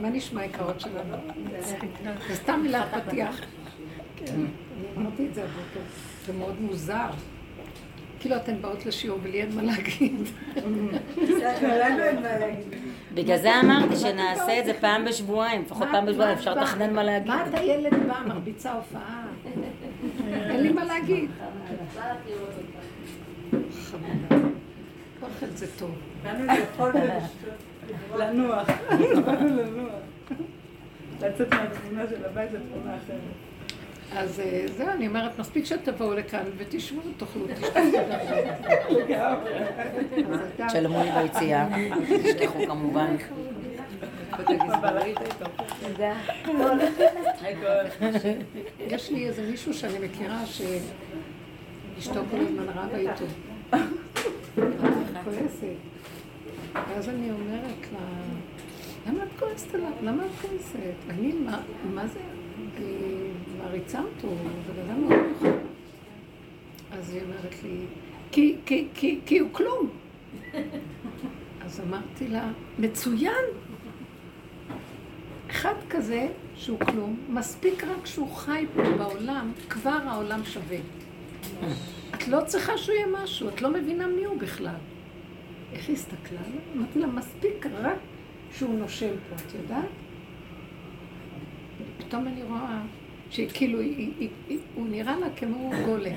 מה נשמע יקרות שלנו? זה סתם מילת פתיח. כן, אמרתי את זה הבוקר, זה מאוד מוזר. כאילו אתן באות לשיעור ולי אין מה להגיד. בגלל זה אמרתי שנעשה את זה פעם בשבועיים, לפחות פעם בשבועיים אפשר לתכנן מה להגיד. מה אתה ילד בא, מרביצה הופעה? אין לי מה להגיד. אוכל זה טוב. לנוח. לצאת מהתמונה של הבית לתמונה אחרת. אז אה, זהו, אני אומרת, מספיק שתבואו לכאן ותשבו, תאכלו, תשתתפו. תשלמו לי ביציאה, תשכחו כמובן. יש לי איזה מישהו שאני מכירה שאשתו כל הזמן רבה איתו. כועסת. ואז אני אומרת לה, למה את כועסת עליו? למה את כועסת? אני, מה זה? אני מעריצה אותו, בן אדם מאוד נכון. אז היא אומרת לי, כי, כי, כי, כי הוא כלום. אז אמרתי לה, מצוין. אחד כזה שהוא כלום, מספיק רק שהוא חי פה בעולם, כבר העולם שווה. את לא צריכה שהוא יהיה משהו, את לא מבינה מי הוא בכלל. איך היא הסתכלה עליו? אמרתי לה, מספיק רק שהוא נושם פה, את יודעת? פתאום אני רואה שכאילו, הוא נראה לה כמו גולם.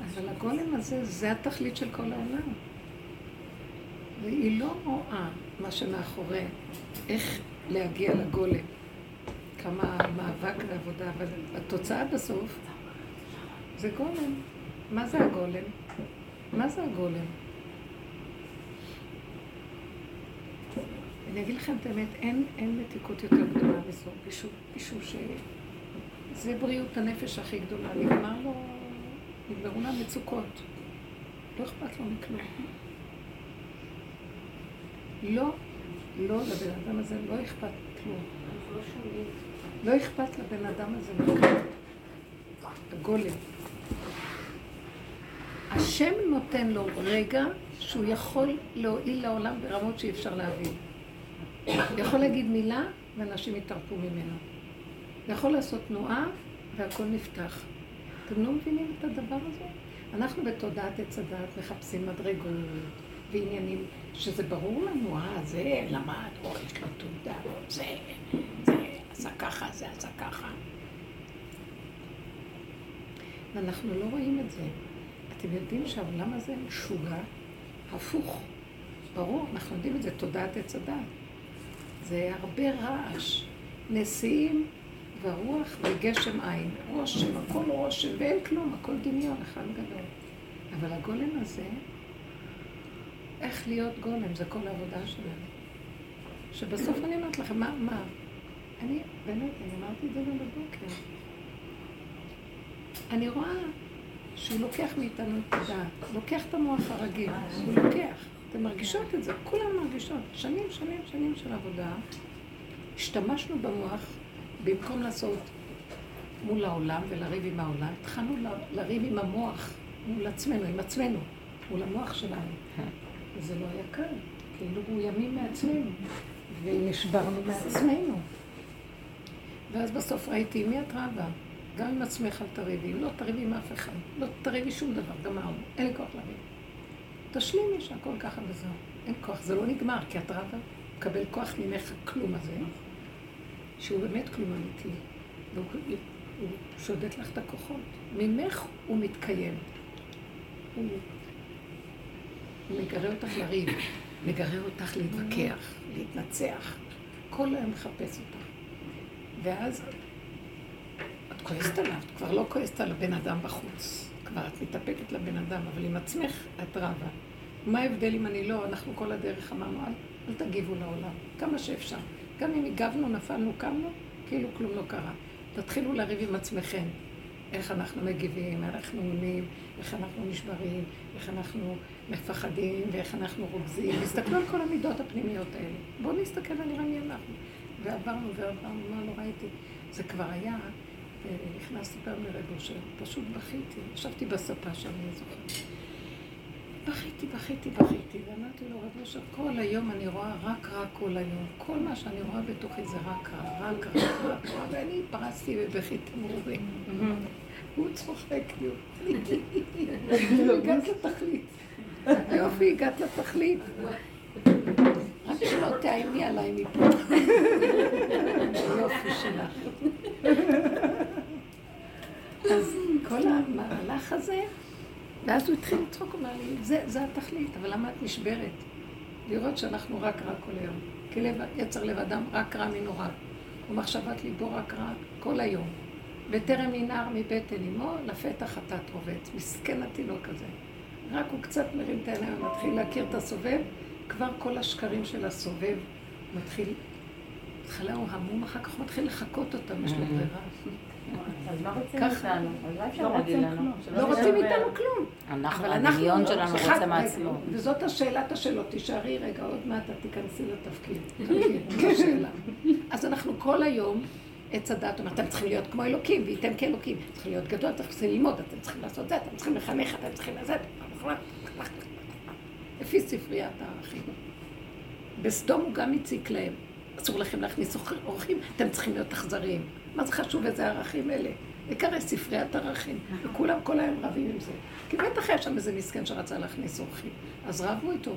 אבל הגולם הזה, זה התכלית של כל העולם. והיא לא רואה מה שמאחורי, איך להגיע לגולם. כמה מאבק ועבודה, אבל התוצאה בסוף זה גולם. מה זה הגולם? מה זה הגולם? אני אגיד לכם את האמת, אין, אין מתיקות יותר גדולה מזו, מישהו, מישהו ש... זה בריאות הנפש הכי גדולה, נגמר לו, נגמרו לה מצוקות. לא אכפת לו מכלום. לא, לא לבן אדם הזה לא אכפת כלום. לא אכפת לבן אדם הזה מכלום. הגולם. השם נותן לו רגע שהוא יכול להועיל לעולם ברמות שאי אפשר להבין. יכול להגיד מילה ואנשים יתערפו ממנו. יכול לעשות תנועה והכל נפתח. אתם לא מבינים את הדבר הזה? אנחנו בתודעת עץ הדעת מחפשים מדרגות ועניינים שזה ברור לנו, אה, זה למד, או יש לו תעודה, זה, זה עשה ככה, זה עשה ככה. ואנחנו לא רואים את זה. אתם יודעים שהעולם הזה משוגע, הפוך. ברור, אנחנו יודעים את זה, תודעת עץ הדעת. זה הרבה רעש, נשיאים ורוח וגשם עין. רושם, הכל רושם, ואין כלום, הכל דמיון, אחד גדול. אבל הגולם הזה, איך להיות גולם, זה כל העבודה שלנו. שבסוף אני אומרת לכם, מה, מה? אני, באמת, אני אמרתי את זה גם בבוקר. אני רואה שהוא לוקח מאיתנו את הדעת, לוקח את המוח הרגיל, הוא לוקח. אתן מרגישות את זה, כולן מרגישות. שנים, שנים, שנים של עבודה. השתמשנו במוח במקום לעשות מול העולם ולריב עם העולם, התחלנו לריב עם המוח, מול עצמנו, עם עצמנו, מול המוח שלנו. וזה לא היה קל, כאילו מאוימים מעצמנו, ונשברנו מעצמנו. ואז בסוף ראיתי, מי את רבה? גם עם עצמך אל תריבי, לא תריבי עם אף אחד, לא תריבי שום דבר, גמרנו, אין לי כוח לריב. תשלימי שהכל ככה וזהו. אין כוח, זה לא נגמר, כי את רבה, מקבל כוח ממך הכלום הזה, שהוא באמת כלום אמיתי. והוא הוא שודד לך את הכוחות. ממך הוא מתקיים. הוא, הוא מגרה אותך לריב, מגרה אותך להתווכח, להתנצח. כל היום מחפש אותך. ואז את כועסת עליו, את כבר לא כועסת על הבן אדם בחוץ. כבר את מתאפקת לבן אדם, אבל עם עצמך את רבה. מה ההבדל אם אני לא? אנחנו כל הדרך אמרנו, אל, אל תגיבו לעולם, כמה שאפשר. גם אם הגבנו, נפלנו, קמנו, כאילו כלום לא קרה. תתחילו לריב עם עצמכם. איך אנחנו מגיבים, איך אנחנו עונים, איך אנחנו נשברים, איך אנחנו מפחדים ואיך אנחנו רוגזים. תסתכלו על כל המידות הפנימיות האלה. בואו נסתכל ונראה מי אנחנו. ועברנו ועברנו, מה לא ראיתי. זה כבר היה, ונכנסתי פעם לרב אושר, פשוט בכיתי. ישבתי בספה שם, אני זוכרת. בכיתי, בכיתי, בכיתי, ואמרתי לו, רב אושר, כל היום אני רואה רק רע כל היום. כל מה שאני רואה בתוכי זה רק רע, רק רע, רק רע, ואני פרסתי ובכיתי מרובים. הוא צוחק לי, הגעת לתכלית. יופי, הגעת לתכלית. רק שלא תאיימי עליי מפה. יופי שלך. אז כל המהלך הזה, ואז הוא התחיל לצחוק, הוא אמר לי, זה, זה התכלית, אבל למה את נשברת? לראות שאנחנו רק רע כל היום. כי לב, יצר לב אדם רק רע מנורא. ומחשבת ליבו רק רע כל היום. בטרם ינער מבטן אמו, לפתח חטאת רובץ. מסכן התינוק הזה. רק הוא קצת מרים את העיניים, מתחיל להכיר את הסובב, כבר כל השקרים של הסובב מתחיל, בהתחלה הוא המום, אחר כך הוא מתחיל לחקות אותם, יש לו ברירה. אז מה רוצים איתנו? אז מה אפשר להגיד לנו? לא רוצים איתנו כלום. אנחנו, הדמיון שלנו רוצה מעצמו. וזאת השאלת השאלות, תישארי רגע, עוד מעט את תיכנסי לתפקיד. שאלה. אז אנחנו כל היום, עץ הדת אומר, אתם צריכים להיות כמו אלוקים, וייתם כאלוקים. צריכים להיות גדול, אתם צריכים ללמוד, אתם צריכים לעשות זה, אתם צריכים לחנך, אתם צריכים לזה. לפי ספריית הערכים. בסדום הוא גם הציק להם. אסור לכם להכניס אורחים, אתם צריכים להיות אכזריים. מה זה חשוב איזה ערכים אלה? עיקר ספריית ערכים, וכולם כל היום רבים עם זה. כי בטח יש שם איזה מסכן שרצה להכניס אורחים. אז רבו איתו.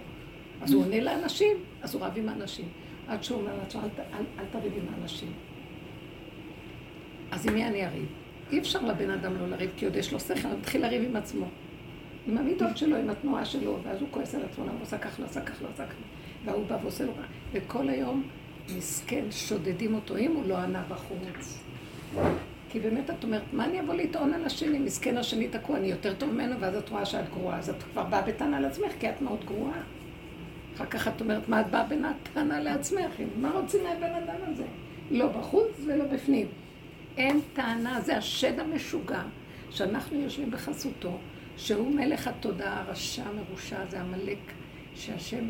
אז הוא עונה לאנשים, אז הוא רב עם האנשים. עד שהוא אומר לעצמו, אל, אל, אל תריב עם האנשים. אז עם מי אני אריב? אי אפשר לבן אדם לא לריב, כי עוד יש לו שכל, הוא מתחיל לריב עם עצמו. עם המידות שלו, עם התנועה שלו, ואז הוא כועס על עצמו, למה הוא עושה כך, לא עשה כך, לא עשה כך. והוא בא ועושה לו וכל היום מסכן, שודדים אותו, אם הוא לא ענה בחוץ. כי באמת את אומרת, מה אני אבוא לטעון על השני? מסכן השני תקוע, אני יותר טוב ממנו, ואז את רואה שאת גרועה, אז את כבר באה בטענה לעצמך, כי את מאוד גרועה. אחר כך את אומרת, מה את באה בטענה לעצמך? מה רוצים מהבן אדם הזה? לא בחוץ ולא בפנים. אין טענה, זה השד המשוגע, שאנחנו יושבים בחסותו, שהוא מלך התודעה, הרשע, מרושע, זה עמלק, שהשם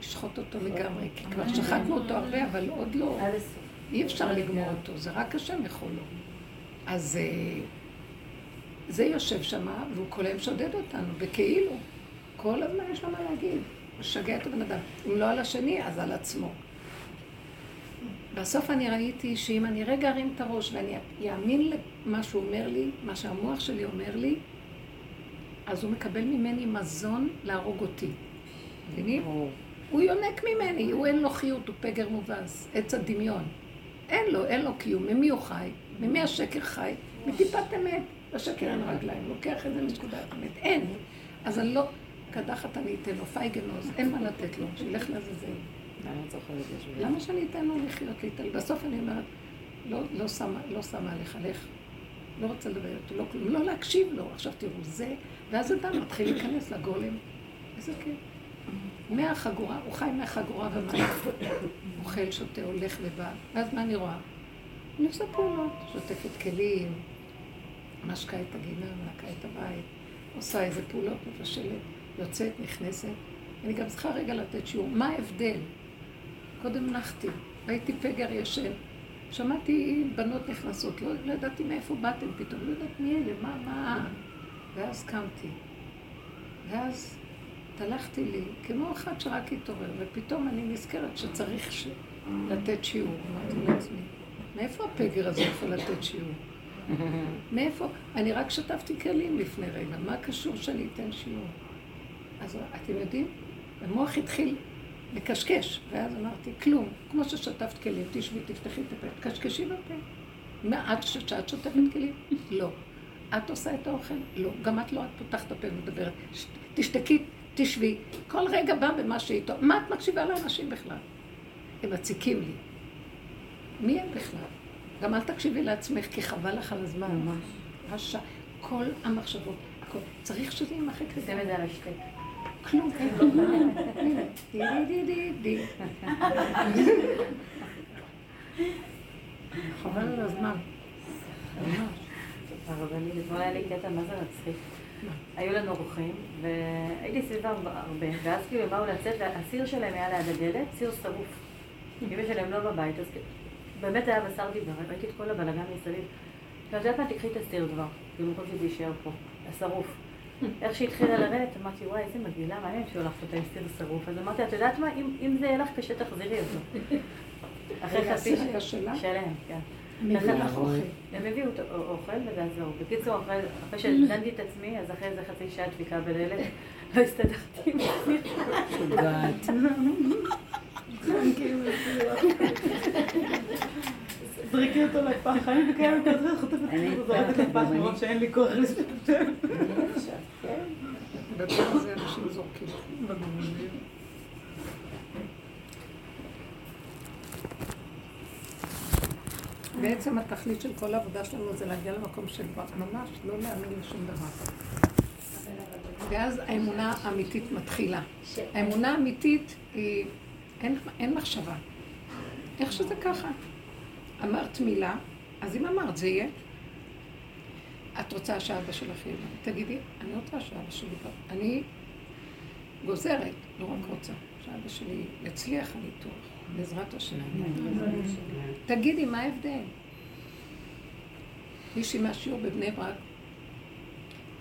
ישחוט אותו לגמרי, כי כבר שחטנו אותו הרבה, אבל עוד לא, אי אפשר לגמור אותו, זה רק השם יכול לו. אז אה, זה יושב שם, והוא כל היום שודד אותנו, וכאילו, כל הזמן יש לו מה להגיד, משגע את הבן אדם. אם לא על השני, אז על עצמו. בסוף אני ראיתי שאם אני רגע ארים את הראש ואני אאמין למה שהוא אומר לי, מה שהמוח שלי אומר לי, אז הוא מקבל ממני מזון להרוג אותי. מבינים? הוא יונק ממני, הוא אין לו חיות, הוא פגר מובס, עץ הדמיון. אין לו, אין לו קיום. ממי הוא חי? ממי השקר חי? מטיפת אמת. לשקר אין רגליים, לוקח איזה נקודת אמת. אין. אז אני לא, קדחת אני אתן לו, פייגנוז, אין מה לתת לו, שילך לעזאזל. למה שאני אתן לו לחיות להתעלל? בסוף אני אומרת, לא, לא לא שמה עליך, לך. לא רוצה לדבר איתו, לא כלום, לא להקשיב לו. עכשיו תראו, זה, ואז אדם מתחיל להיכנס לגולם. איזה כיף. מהחגורה, הוא חי מהחגורה ומעלה. אוכל, שותה, הולך לבד. ואז מה אני רואה? אני עושה פעולות, שוטפת כלים, משקה את הגינה, מנקה את הבית, עושה איזה פעולות, מבשלת, יוצאת, נכנסת. אני גם צריכה רגע לתת שיעור. מה ההבדל? קודם נחתי, ראיתי פגר ישן. שמעתי בנות נכנסות, לא, לא ידעתי מאיפה באתם פתאום, לא יודעת מי אלה, מה, מה... ואז קמתי. ואז תלכתי לי, כמו אחד שרק התעורר, ופתאום אני נזכרת שצריך ש... לתת שיעור. אמרתי לעצמי, מאיפה הפגר הזה יכול לתת שיעור? מאיפה? אני רק שטפתי כלים לפני רגע, מה קשור שאני אתן שיעור? אז אתם יודעים? המוח התחיל לקשקש, ואז אמרתי, כלום, כמו ששטפת כלים, תשבי, תפתחי את הפה, תקשקשי בפה. מה, את שאת שוטפת כלים? לא. את עושה את האוכל? לא. גם את לא, את פותחת את הפה ומדברת. תשתקי, תשבי. כל רגע בא במה שאיתו. מה את מקשיבה לאנשים בכלל? הם מציקים לי. מי הם בכלל? גם אל תקשיבי לעצמך, כי חבל לך על הזמן. ממש. רשע. כל המחשבות, הכל. צריך שזה יימחק. שים את זה על השתק. כלום. די. חבל על הזמן. הרבנית, אתמול היה לי קטע, מה זה מצחיק? היו לנו אורחים, והייתי סביבה הרבה, ואז כאילו הם באו לצאת, והסיר שלהם היה ליד הדלת, סיר שרוף. אמא שלהם לא בבית, אז באמת היה בשר דיבר, ראיתי את כל הבלאגן מסביב. ואת יודעת מה, תקחי את הסיר כבר, במקום שזה יישאר פה, השרוף. איך שהתחילה לרדת, אמרתי, וואי, איזה מגעילה, מעניין שהוא הלך אותה עם סיר שרוף. אז אמרתי, את יודעת מה, אם, זה יהיה לך קשה, תחזירי אותו. אחרי חצי שלה? שלהם, כן. הם הביאו אוכל. אוכל וזהו. בקיצור, אחרי אחרי שדנתי את עצמי, אז אחרי איזה חצי שעה דפיקה בדלת, לא הסתדרתי עם הסיר. שוגעת. זרקי אותו לפח, אני מקיימת את זה, חוטפת אותו, זורקת לפח, מרוב שאין לי כוח לשתף. בדבר הזה אנשים זורקים. בעצם התכלית של כל העבודה שלנו זה להגיע למקום של ממש לא להאמין לשום דבר. ואז האמונה האמיתית מתחילה. האמונה האמיתית היא, אין, אין מחשבה. איך שזה ככה. אמרת מילה, אז אם אמרת זה יהיה. את רוצה שאבא שלך יהיה. תגידי, אני רוצה שאבא שלי יהיה. אני גוזרת, לא רק רוצה, שאבא שלי יצליח הניתוח, בעזרת השם. תגידי, מה ההבדל? מישהי מהשיעור בבני ברק,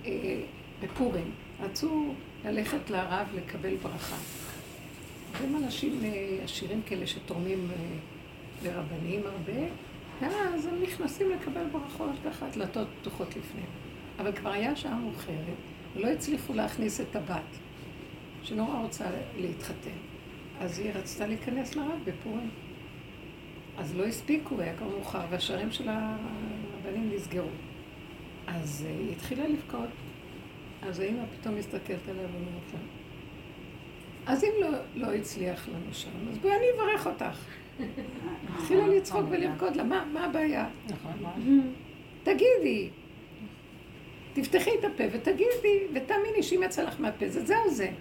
אה, בפורים, רצו ללכת לרב לקבל ברכה. הם אנשים אה, עשירים כאלה שתורמים אה, לרבנים הרבה, ואז הם נכנסים לקבל ברכות ככה, דלתות פתוחות לפני. אבל כבר היה שעה מאוחרת, ולא הצליחו להכניס את הבת, שנורא רוצה להתחתן. אז היא רצתה להיכנס לרב בפורים. אז לא הספיקו, היה כבר מאוחר, והשערים של הרבנים נסגרו. אז היא התחילה לבכות. אז האמא פתאום מסתכלת עליה ואומרת לה, אז אם לא, לא הצליח לנו שם, אז בואי אני אברך אותך. התחילה לצחוק ולרקוד לה, מה, מה הבעיה? תגידי, תפתחי את הפה ותגידי, ותאמיני שאם יצא לך מהפה, זה זהו זה.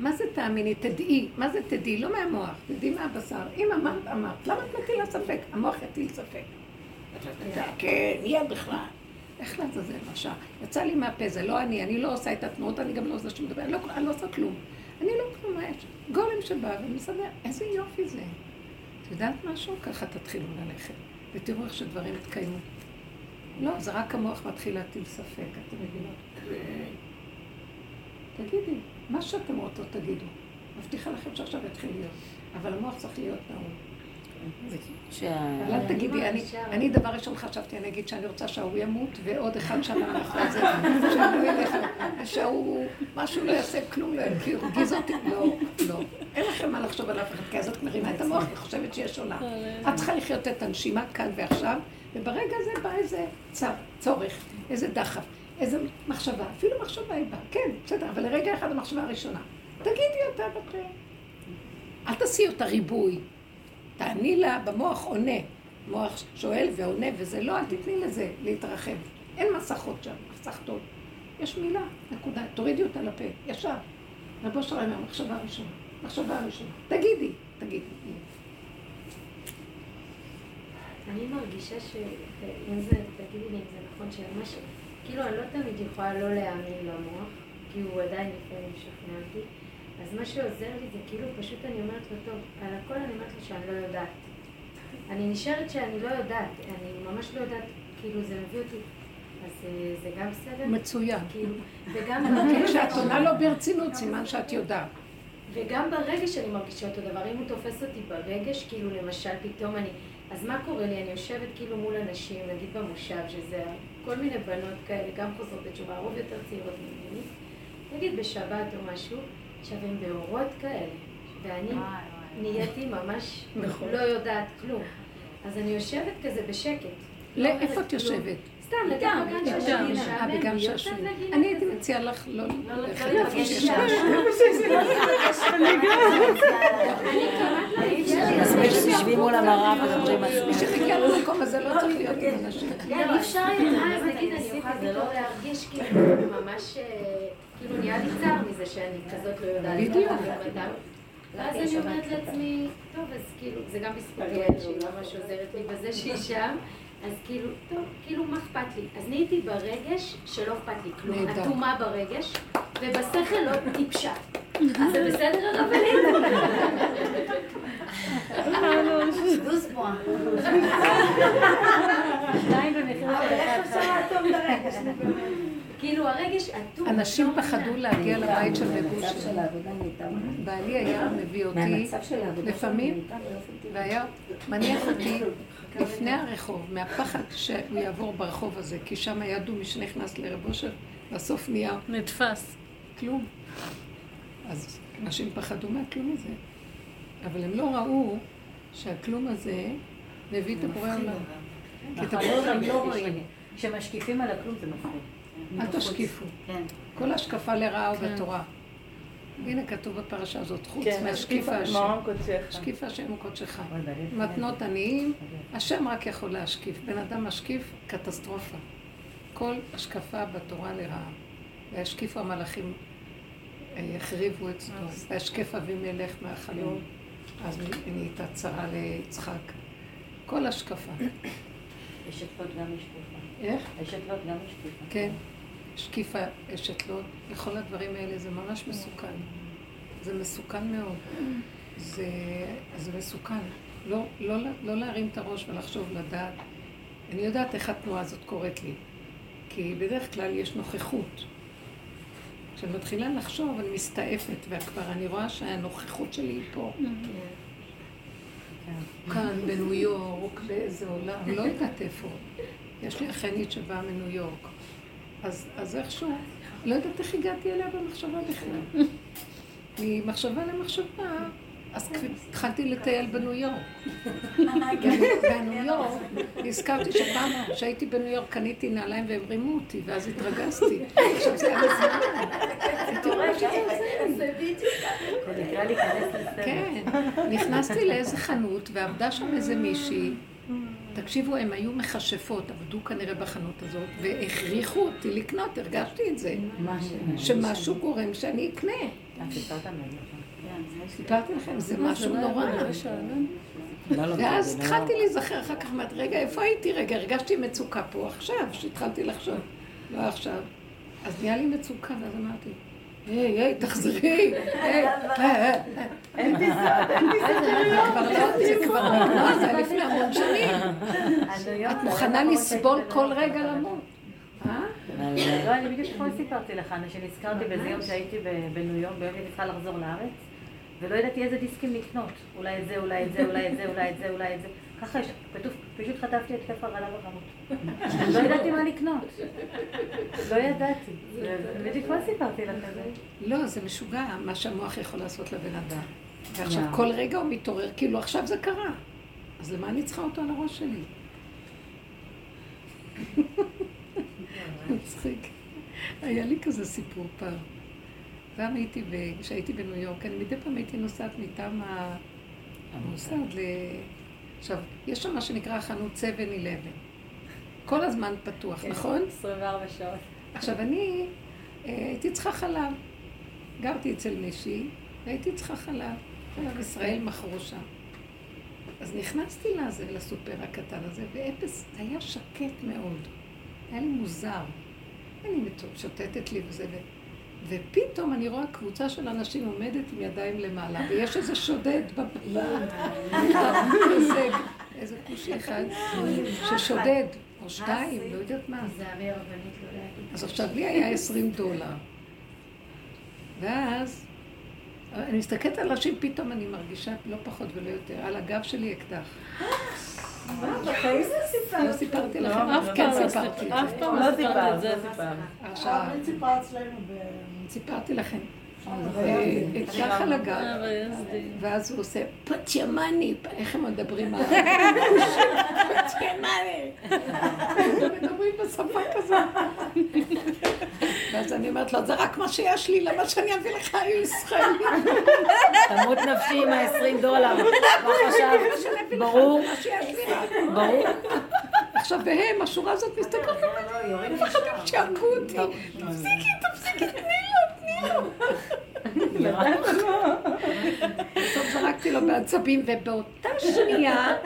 מה זה תאמיני? תדעי. מה זה תדעי? לא מהמוח, תדעי מהבשר. אם אמרת, אמרת. למה את מטילה ספק? המוח יטיל ספק. כן, יהיה בכלל. איך לעזאזל עכשיו? יצא לי מהפה, זה לא אני, אני לא עושה את התנועות, אני גם לא עושה שום דבר, אני לא, אני לא עושה כלום. אני לא כלום, מה יש? גולם שבא ומסדר, איזה יופי זה. את יודעת משהו? ככה תתחילו ללכת, ותראו איך שדברים יתקיימו. לא, זה רק המוח מתחיל להטיל ספק, אתם מבינות? תגידי, מה שאתם רוצות תגידו. מבטיחה לכם שעכשיו יתחיל להיות. אבל המוח צריך להיות נעול. אבל אל תגידי, אני, אני דבר ראשון חשבתי, אני אגיד שאני רוצה שההוא ימות, ועוד אחד שנה אחרי זה, שהוא ילך, שהוא, משהו לא יעשה כלום, לא הרגיז אותי, לא, לא. אין לכם מה לחשוב על אף אחד, כי אז את מרימה את המוח, היא חושבת שיש עולם. את צריכה לחיות את הנשימה כאן ועכשיו, וברגע הזה בא איזה צורך, איזה דחף, איזה מחשבה, אפילו מחשבה היא באה, כן, בסדר, אבל לרגע אחד המחשבה הראשונה. תגידי אותה בפה. אל תעשי אותה ריבוי. תעני לה במוח עונה. מוח שואל ועונה, וזה לא, אל תתני לזה להתרחב. אין מסכות שם, מסך טוב. יש מילה, נקודה, תורידי אותה לפה, ישר. רבו שלום מהמחשבה הראשונה, מחשבה הראשונה. תגידי, תגידי. אני מרגישה ש... אם זה, תגידי לי אם זה נכון, שממש, כאילו אני לא תמיד יכולה לא להאמין למוח, כי הוא עדיין לפעמים משכנע אותי. אז מה שעוזר לי זה כאילו פשוט אני אומרת לו, טוב, על הכל אני אומרת לו שאני לא יודעת. אני נשארת שאני לא יודעת, אני ממש לא יודעת, כאילו זה מביא אותי, אז אה, זה גם בסדר? מצוין. כאילו, וגם ברגע... כשאת עונה לו ברצינות, סימן שאת יודעת. וגם ברגש אני מרגישה אותו דבר, אם הוא תופס אותי ברגש, כאילו למשל פתאום אני, אז מה קורה לי? אני יושבת כאילו מול אנשים, נגיד במושב, שזה כל מיני בנות כאלה, גם חוזרות בתשובה, הרוב יותר צעירות ממני, נגיד בשבת או משהו, עכשיו הם באורות כאלה, ואני נהייתי ממש נכון. לא יודעת כלום. אז אני יושבת כזה בשקט. לא איפה את יושבת? סתם, נגיד בגן שעשועים, אה, שעשועים. אני הייתי מציעה לך לא מספיק שתשבי מול המראה ודברי מי מספיק. שתגיע למקום הזה לא צריך להיות עם אנשים. אי אפשר יותר, אז נגיד אני יכולה פתאום להרגיש כאילו ממש, אה, כאילו נהיה לי צער מזה שאני כזאת לא יודעת. בדיוק. ואז אני אומרת לעצמי, טוב, אז כאילו, זה גם בזכות יעל שהיא ממש עוזרת לי בזה שהיא שם, אז כאילו, טוב, כאילו, מה אכפת לי? אז נהייתי ברגש שלא אכפת לי כלום. אטומה ברגש, ובשכל לא טיפשה. אז זה בסדר הרבנית? דוז פואה. שתיים במחיר של אחד. כאילו הרגש אטום. אנשים לא פחדו. להגיע לבית של נהייתה בעלי היה מביא אותי, לפעמים. והיה מניח אותי לפני הרחוב, מהפחד שהוא יעבור ברחוב הזה, כי שם ידעו מי שנכנס לרב אושר, בסוף נהיה נתפס. כלום. אז אנשים פחדו מהכלום הזה. אבל הם לא ראו שהכלום הזה מביא את הבורא עולם. כי את הבורא עולם לא רואים. כשמשקיפים על הכלום זה מפחיד. אל תשקיפו. כן. כל השקפה לרעה הוא בתורה. הנה כתוב בפרשה הזאת, חוץ כן, מהשקיפה השם. השקיף השם הוא קודשך. מתנות עניים, השם רק יכול להשקיף. בן אדם משקיף, קטסטרופה. כל השקפה בתורה לרעה. וישקיפו המלאכים, אה, החריבו את סדום. וישקף אבימלך מהחלום. אז נהייתה צרה ליצחק. כל השקפה. אשת לוט גם משקיפה. איך? אשת לוט גם משקיפה. כן. שקיפה אשת לוט, לכל הדברים האלה זה ממש מסוכן. זה מסוכן מאוד. זה, זה מסוכן. לא, לא, לא להרים את הראש ולחשוב, לדעת. אני יודעת איך התנועה הזאת קורית לי. כי בדרך כלל יש נוכחות. כשאני מתחילה לחשוב, אני מסתעפת, וכבר אני רואה שהנוכחות שלי היא פה. כאן, בניו יורק, באיזה עולם, לא יודעת איפה. יש לי אחיינית שבאה מניו יורק. אז, אז איכשהו, לא יודעת איך הגעתי אליה במחשבה בכלל. ממחשבה למחשבה, אז התחלתי לטייל בניו יורק. בניו יורק, נזכרתי שפעם כשהייתי בניו יורק קניתי נעליים והם רימו אותי, ואז התרגזתי. עכשיו זה היה מזמן. כן, נכנסתי לאיזה חנות ועבדה שם איזה מישהי. תקשיבו, הם היו מכשפות, עבדו כנראה בחנות הזאת, והכריחו אותי לקנות, הרגשתי את זה. שמשהו גורם שאני אקנה. סיפרת מהם. סיפרתי לכם, זה משהו נורא. לא, לא, ואז. התחלתי להיזכר אחר כך, אמרתי, רגע, איפה הייתי? רגע, הרגשתי מצוקה פה עכשיו, שהתחלתי לחשוב. לא עכשיו. אז נהיה לי מצוקה, ואז אמרתי, היי, היי, תחזרי. אין טיסות, אין טיסות. כבר לא, זה כבר נגמר, זה היה לפני המון שנים. את מוכנה לסבול כל רגע למות. אה? לא, אני בדיוק אתמול סיפרתי לך, שנזכרתי באיזה יום שהייתי בניו יורק, ביום שהייתי צריכה לחזור לארץ, ולא ידעתי איזה דיסקים לקנות. אולי את זה, אולי את זה, אולי את זה, אולי את זה, אולי את זה. ככה כתוב, פשוט חטפתי התקף הרעלה בחנות. לא ידעתי מה לקנות. לא ידעתי. בדיוק מה סיפרתי לך את זה? לא, זה משוגע, מה שהמוח יכול לעשות לבן אדם. ועכשיו כל רגע הוא מתעורר, כאילו עכשיו זה קרה. אז למה אני צריכה אותו על הראש שלי? מצחיק. היה לי כזה סיפור פעם. פעם הייתי, כשהייתי בניו יורק, אני מדי פעם הייתי נוסעת מטעם המוסד ל... עכשיו, יש שם מה שנקרא חנות 7-11. כל הזמן פתוח, נכון? 24 שעות. עכשיו, אני אה, הייתי צריכה חלב. גרתי אצל מישהי, והייתי צריכה חלב. חלב ישראל מכרו שם. אז נכנסתי לזה, לסופר הקטן הזה, ואפס, היה שקט מאוד. היה לי מוזר. אני שוטטת לי וזה. ופתאום אני רואה קבוצה של אנשים עומדת עם ידיים למעלה, ויש איזה שודד. איזה, כושי אחד ששודד, או שתיים, לא יודעת מה. לא. אז עכשיו לי היה 20 דולר. ואז אני מסתכלת על אנשים, פתאום אני מרגישה לא פחות ולא יותר, על הגב שלי אקדח. בחיים זה. לא סיפרתי לכם, אף כן סיפרתי את אף זה. פעם לא סיפרת את זה. עכשיו. סיפרתי לכם. אה, אקדח על הגב, ואז הוא עושה פצ'ימני, איך הם מדברים? פצ'ימני. הם מדברים בשפה כזאת. ואז אני אומרת לו, זה רק מה שיש לי, למה שאני אביא לך ישראלי? תמות נפשי עם ה-20 דולר. מה חשבת? ברור. ברור. עכשיו, והם, השורה הזאת מסתכלת, מפחדים שיהרגו אותי. תפסיקי, תפסיקי, תני לו, תני לו. בסוף זרקתי לו בעצבים, ובאותה שנייה,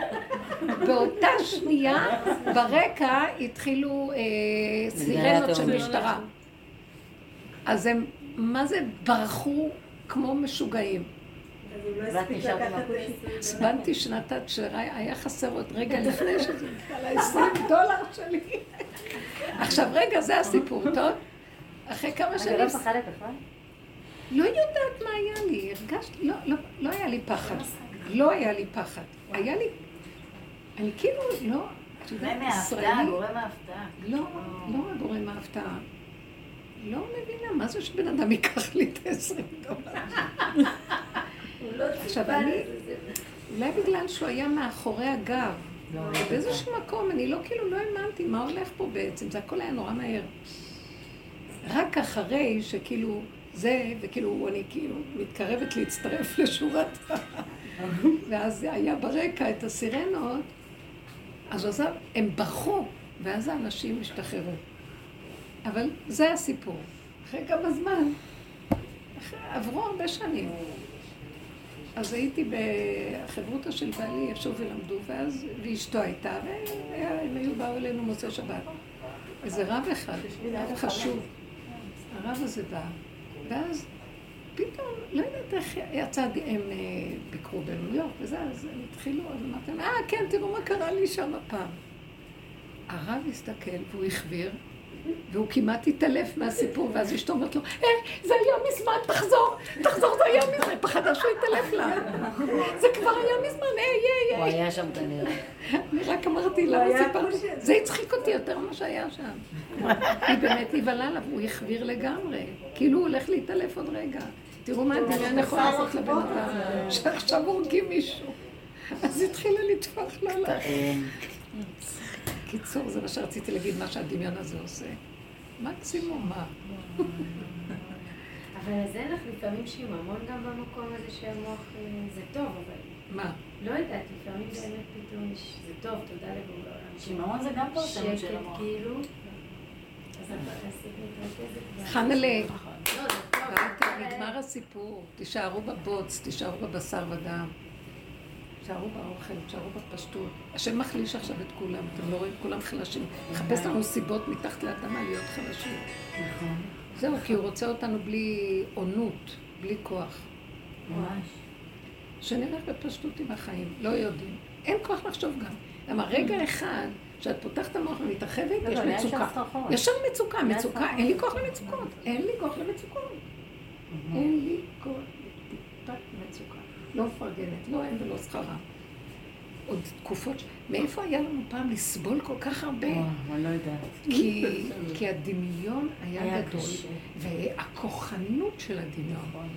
באותה שנייה, ברקע התחילו אה, סירנות של משטרה. אז הם, מה זה, ברחו כמו משוגעים. הכושי? עצבנתי שנתת, שהיה חסר עוד רגע לפני שזה הגיע ל-20 דולר שלי. עכשיו, רגע, זה הסיפור, טוב? אחרי כמה אני שנים... לא מפחדת בכלל? לא יודעת מה היה לי, הרגשתי, לא, לא, לא היה לי פחד. לא היה לי פחד. היה לי... אני כאילו, לא... את זה יודעת, מההפתעה, ישראלי- גורם ההפתעה. לא, לא הגורם ההפתעה. לא מבינה, מה זה שבן אדם ייקח לי את ה-20 דולר? עכשיו, אני, אולי בגלל שהוא היה מאחורי הגב, באיזשהו מקום, אני לא, כאילו, לא האמנתי מה הולך פה בעצם, זה הכל היה נורא מהר. רק אחרי שכאילו זה, וכאילו אני כאילו מתקרבת להצטרף לשורת. ואז היה ברקע את הסירנות, אז עזב, הם בכו, ואז האנשים השתחררו. אבל זה הסיפור. אחרי כמה זמן, אחרי, עברו הרבה שנים. אז הייתי בחברותא של בעלי, איפשהו ולמדו, ואז, ואשתו הייתה, והם היו באו אלינו מוצאי שבת. איזה רב אחד, רב חשוב. הרב הזה בא, ואז פתאום, לא יודעת איך יצא, הם אה, ביקרו בניו יורק וזה, אז הם התחילו, אז אמרתי להם, אה, כן, תראו מה קרה לי שם הפעם. הרב הסתכל והוא החביר, והוא כמעט התעלף מהסיפור, ואז אשתו אומרת לו, אה, זה היה מזמן, תחזור, תחזור, זה היה מזמן, היא פחדה שהוא התעלף לה. זה כבר היה מזמן, היי, הוא היי, היי. היה שם כנראה. אני רק אמרתי, למה? חושב. זה הצחיק אותי יותר ממה שהיה שם. היא באמת נבהלה עליו, הוא החביר לגמרי. כאילו הוא הולך להתעלף עוד רגע. תראו מה הדמיון יכול לעשות לבן אדם, שעכשיו הורגים מישהו. אז התחילה לטפוח לו על ה... קיצור, זה מה שרציתי להגיד, מה שהדמיון הזה עושה. מקסימום, מה? אבל אז אין לך לפעמים שיממון גם במקום הזה שהמוח אה, זה טוב, אבל מה? לא יודעת, לפעמים באמת פתאום יש, זה טוב, תודה לבורא עולם. שיממון זה גם פרשנות של שקט המוח. כאילו. מתרכזת. ב- חנלה, לא. אל ת- נגמר הסיפור. תישארו בבוץ, תישארו בבשר ודם. תישארו באוכל, תישארו בפשטות. השם מחליש עכשיו את כולם, אתם לא רואים? כולם חלשים. מחפש לנו סיבות מתחת לאדמה להיות חלשים. נכון. זהו, כי הוא רוצה אותנו בלי עונות, בלי כוח. ממש. שנלך בפשטות עם החיים, לא יודעים. אין כוח לחשוב גם. למה רגע אחד שאת פותחת את המוח ומתרחבת, לא, יש לא, מצוקה. שם סחרחורת. יש שם מצוקה, מצוקה. אין לי כוח למצוקות, אין לי כוח למצוקות. אין לי כוח לטיפת מצוקה. לא מפרגנת, לא אין ולא שכרה. עוד תקופות, מאיפה היה לנו פעם לסבול כל כך הרבה? אני לא יודעת. כי, כי הדמיון היה גדול. והכוחנות של הדמיון,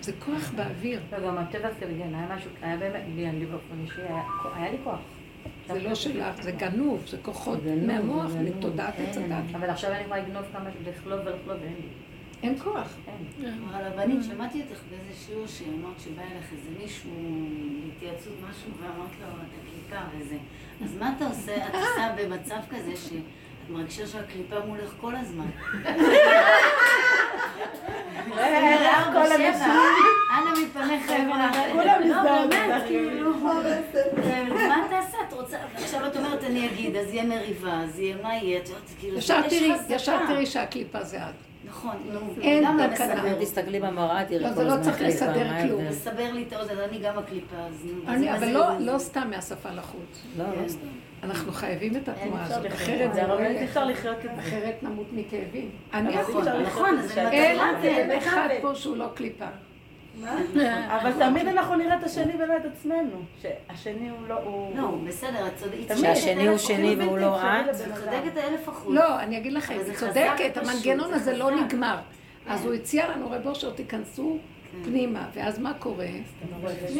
זה כוח באוויר. לא, גם הטבע סלגן, היה משהו, היה באמת, לי, אני באופן אישי, היה- לי כוח. זה לא שלך, זה גנוב, זה כוחות מהמוח. מתודעת עץ אין. הדת. אבל עכשיו אני יכולה לגנוב כמה, לחלוב ולחלוב, ואין לי. אין כוח. אין. אבל הרבנית, שמעתי אותך באיזה שיעור שאמרת שבא אליך איזה מישהו להתייעצות משהו ואמרת לו את הקליפה וזה. אז מה אתה עושה? את עושה במצב כזה שאת מרגישה שהקליפה מולך כל הזמן. כל שבע, אנא מפניך חברה. כולם לא, איתך. כאילו. מה תעשה? את רוצה... עכשיו את אומרת אני אגיד, אז יהיה מריבה, אז יהיה מה יהיה? את יודעת, כאילו. ישר תראי שהקליפה זה את. נכון, נו, אין תקנה. מסדר. תסתכלי במראה, תראי לא, כל זה לא הזמן צריך קליפה, לסדר מה כלום. ההבדל? מסבר לי את האוזן, אני גם הקליפה, אז נו. מה אבל לא, לא סתם מהשפה לחוץ. לא, לא. סתם. אנחנו חייבים את התנועה הזאת, אחרת זה לא ילך. אפשר לחיות את זה. אחרת נמות מכאבים. אני אבל נכון, אין אחד פה שהוא לא קליפה. אבל תמיד אנחנו נראה את השני ולא את עצמנו. שהשני הוא לא... לא, בסדר, את צודקת. שהשני הוא שני והוא לא את? את צודקת האלף אחוז. לא, אני אגיד לכם, צודקת, המנגנון זה הזה לא. נגמר. אז. הוא הציע לנו, רב אושר, תיכנסו. פנימה, ואז מה קורה?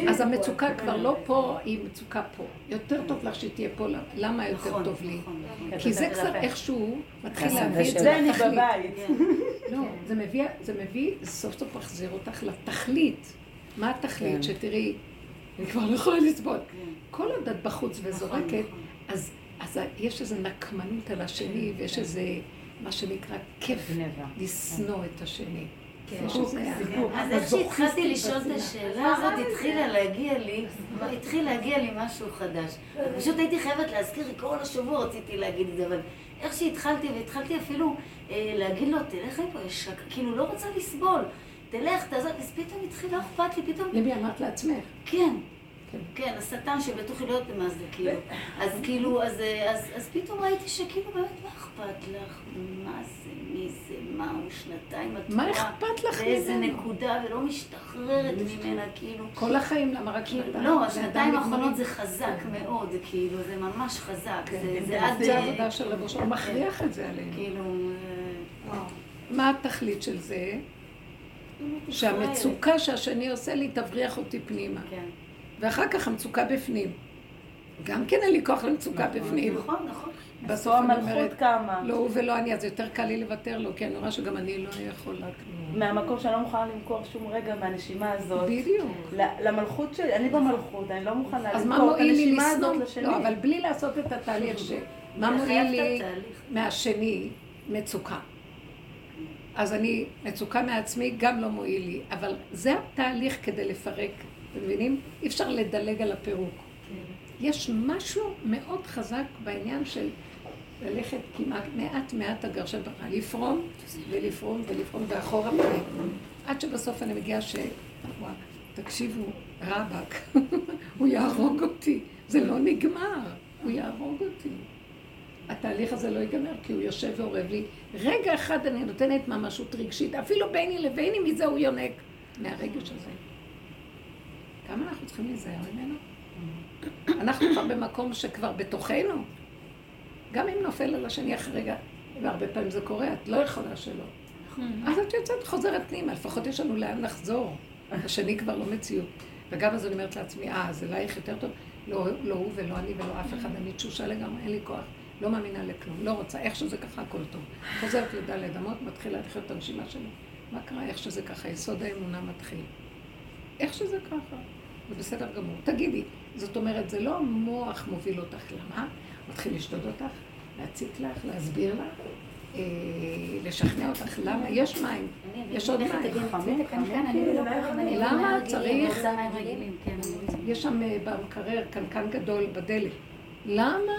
אז המצוקה כבר לא פה, היא מצוקה פה. יותר טוב לך שהיא תהיה פה, למה יותר נכון, טוב לי? נכון, נכון. כי זה קצת איכשהו מתחיל להביא את. זה זה אני לתכלית. בבית. כן. לא, זה מביא, זה מביא, סוף סוף מחזיר אותך לתכלית. מה התכלית? כן. שתראי, אני כבר לא יכולה לסבול. כן. כל עוד את בחוץ וזורקת. אז, אז יש איזו נקמנות על השני, ויש איזה, מה שנקרא, כיף. לשנוא את השני. כן. אז איך שהתחלתי לשאול את. השאלה הזאת, התחילה להגיע לי, התחיל להגיע לי משהו חדש. פשוט הייתי חייבת להזכיר, כל השבוע רציתי להגיד את זה, אבל איך שהתחלתי, והתחלתי אפילו אה, להגיד לו, תלך מפה, יש שק... כאילו, לא רוצה לסבול. תלך, תעזוב, אז פתאום התחיל, לא אכפת לי, פתאום, למי אמרת לעצמך? כן. כן. כן, השטן שבתוכי לא יודעת מה זה, כאילו. אז כאילו, אז, אז, אז פתאום ראיתי שכאילו באמת, מה אכפת לך? מה זה? מי זה? מה הוא? שנתיים את מה אכפת לך באיזה ממנו? נקודה ולא משתחררת ממנה, כאילו. כל החיים, למה רק כאילו, שנתיים? לא, השנתיים האחרונות. זה חזק מאוד, כאילו, זה ממש חזק. כן, זה- זה עד... זה העבודה של רבו הוא מכריח את זה עלינו. כאילו... אה, מה התכלית של זה? שהמצוקה שהשני עושה לי תבריח אותי פנימה. כן. ואחר כך המצוקה בפנים. גם כן אין לי כוח למצוקה בפנים. נכון, נכון. בסוף אני המלכות אומרת, קמה. לא הוא ולא אני, אז יותר קל לי לוותר לו, כי אני רואה שגם אני לא יכולה כלום. מהמקום שאני לא מוכנה למכור שום רגע מהנשימה הזאת. בדיוק. למלכות שלי, אני במלכות, אני לא מוכנה אז מה למכור את מועיל לי הנשימה הזאת לשנוא? לשני. לא, אבל בלי לעשות את התהליך ש... מה מועיל לי. מהשני? מצוקה. אז אני, מצוקה מעצמי גם לא מועיל לי, אבל זה התהליך כדי לפרק, אתם מבינים? אי אפשר לדלג על הפירוק. יש משהו מאוד חזק בעניין של ללכת כמעט מעט מעט הגרשת ברכה, לפרום ולפרום ולפרום ואחורה פנים. עד שבסוף אני מגיעה ש... וואו, תקשיבו, רבאק, הוא יהרוג אותי. זה לא נגמר, הוא יהרוג אותי. התהליך הזה לא ייגמר, כי הוא יושב ואורב לי. רגע אחד אני נותנת ממשות רגשית, אפילו ביני לביני, מזה הוא יונק. מהרגש הזה. כמה אנחנו צריכים להיזהר ממנו? אנחנו כבר במקום שכבר בתוכנו. גם אם נופל על השני אחרי רגע, והרבה פעמים זה קורה, את לא יכולה שלא. אז את יוצאת, חוזרת פנימה, לפחות יש לנו לאן לחזור. השני כבר לא מציאות. וגם אז אני אומרת לעצמי, אה, אז אלייך יותר טוב? לא, לא הוא ולא אני ולא אף אחד, אני תשושה לגמרי, אין לי כוח. לא מאמינה לכלום, לא רוצה, איך שזה ככה הכל טוב. חוזרת לדלת אמות, מתחילה לחיות את הנשימה שלי. מה קרה? איך שזה ככה, יסוד האמונה מתחיל. איך שזה ככה, זה בסדר גמור. תגידי, זאת אומרת, זה לא המוח מוביל אותך, למה? מתחיל לשדוד אותך, להציק לך, להסביר לך, אה, לשכנע אותך, למה? יש מים, יש עוד מים. למה צריך- רוצה מים רגילים, כן. יש שם אה, במקרר קנקן גדול בדלת. למה?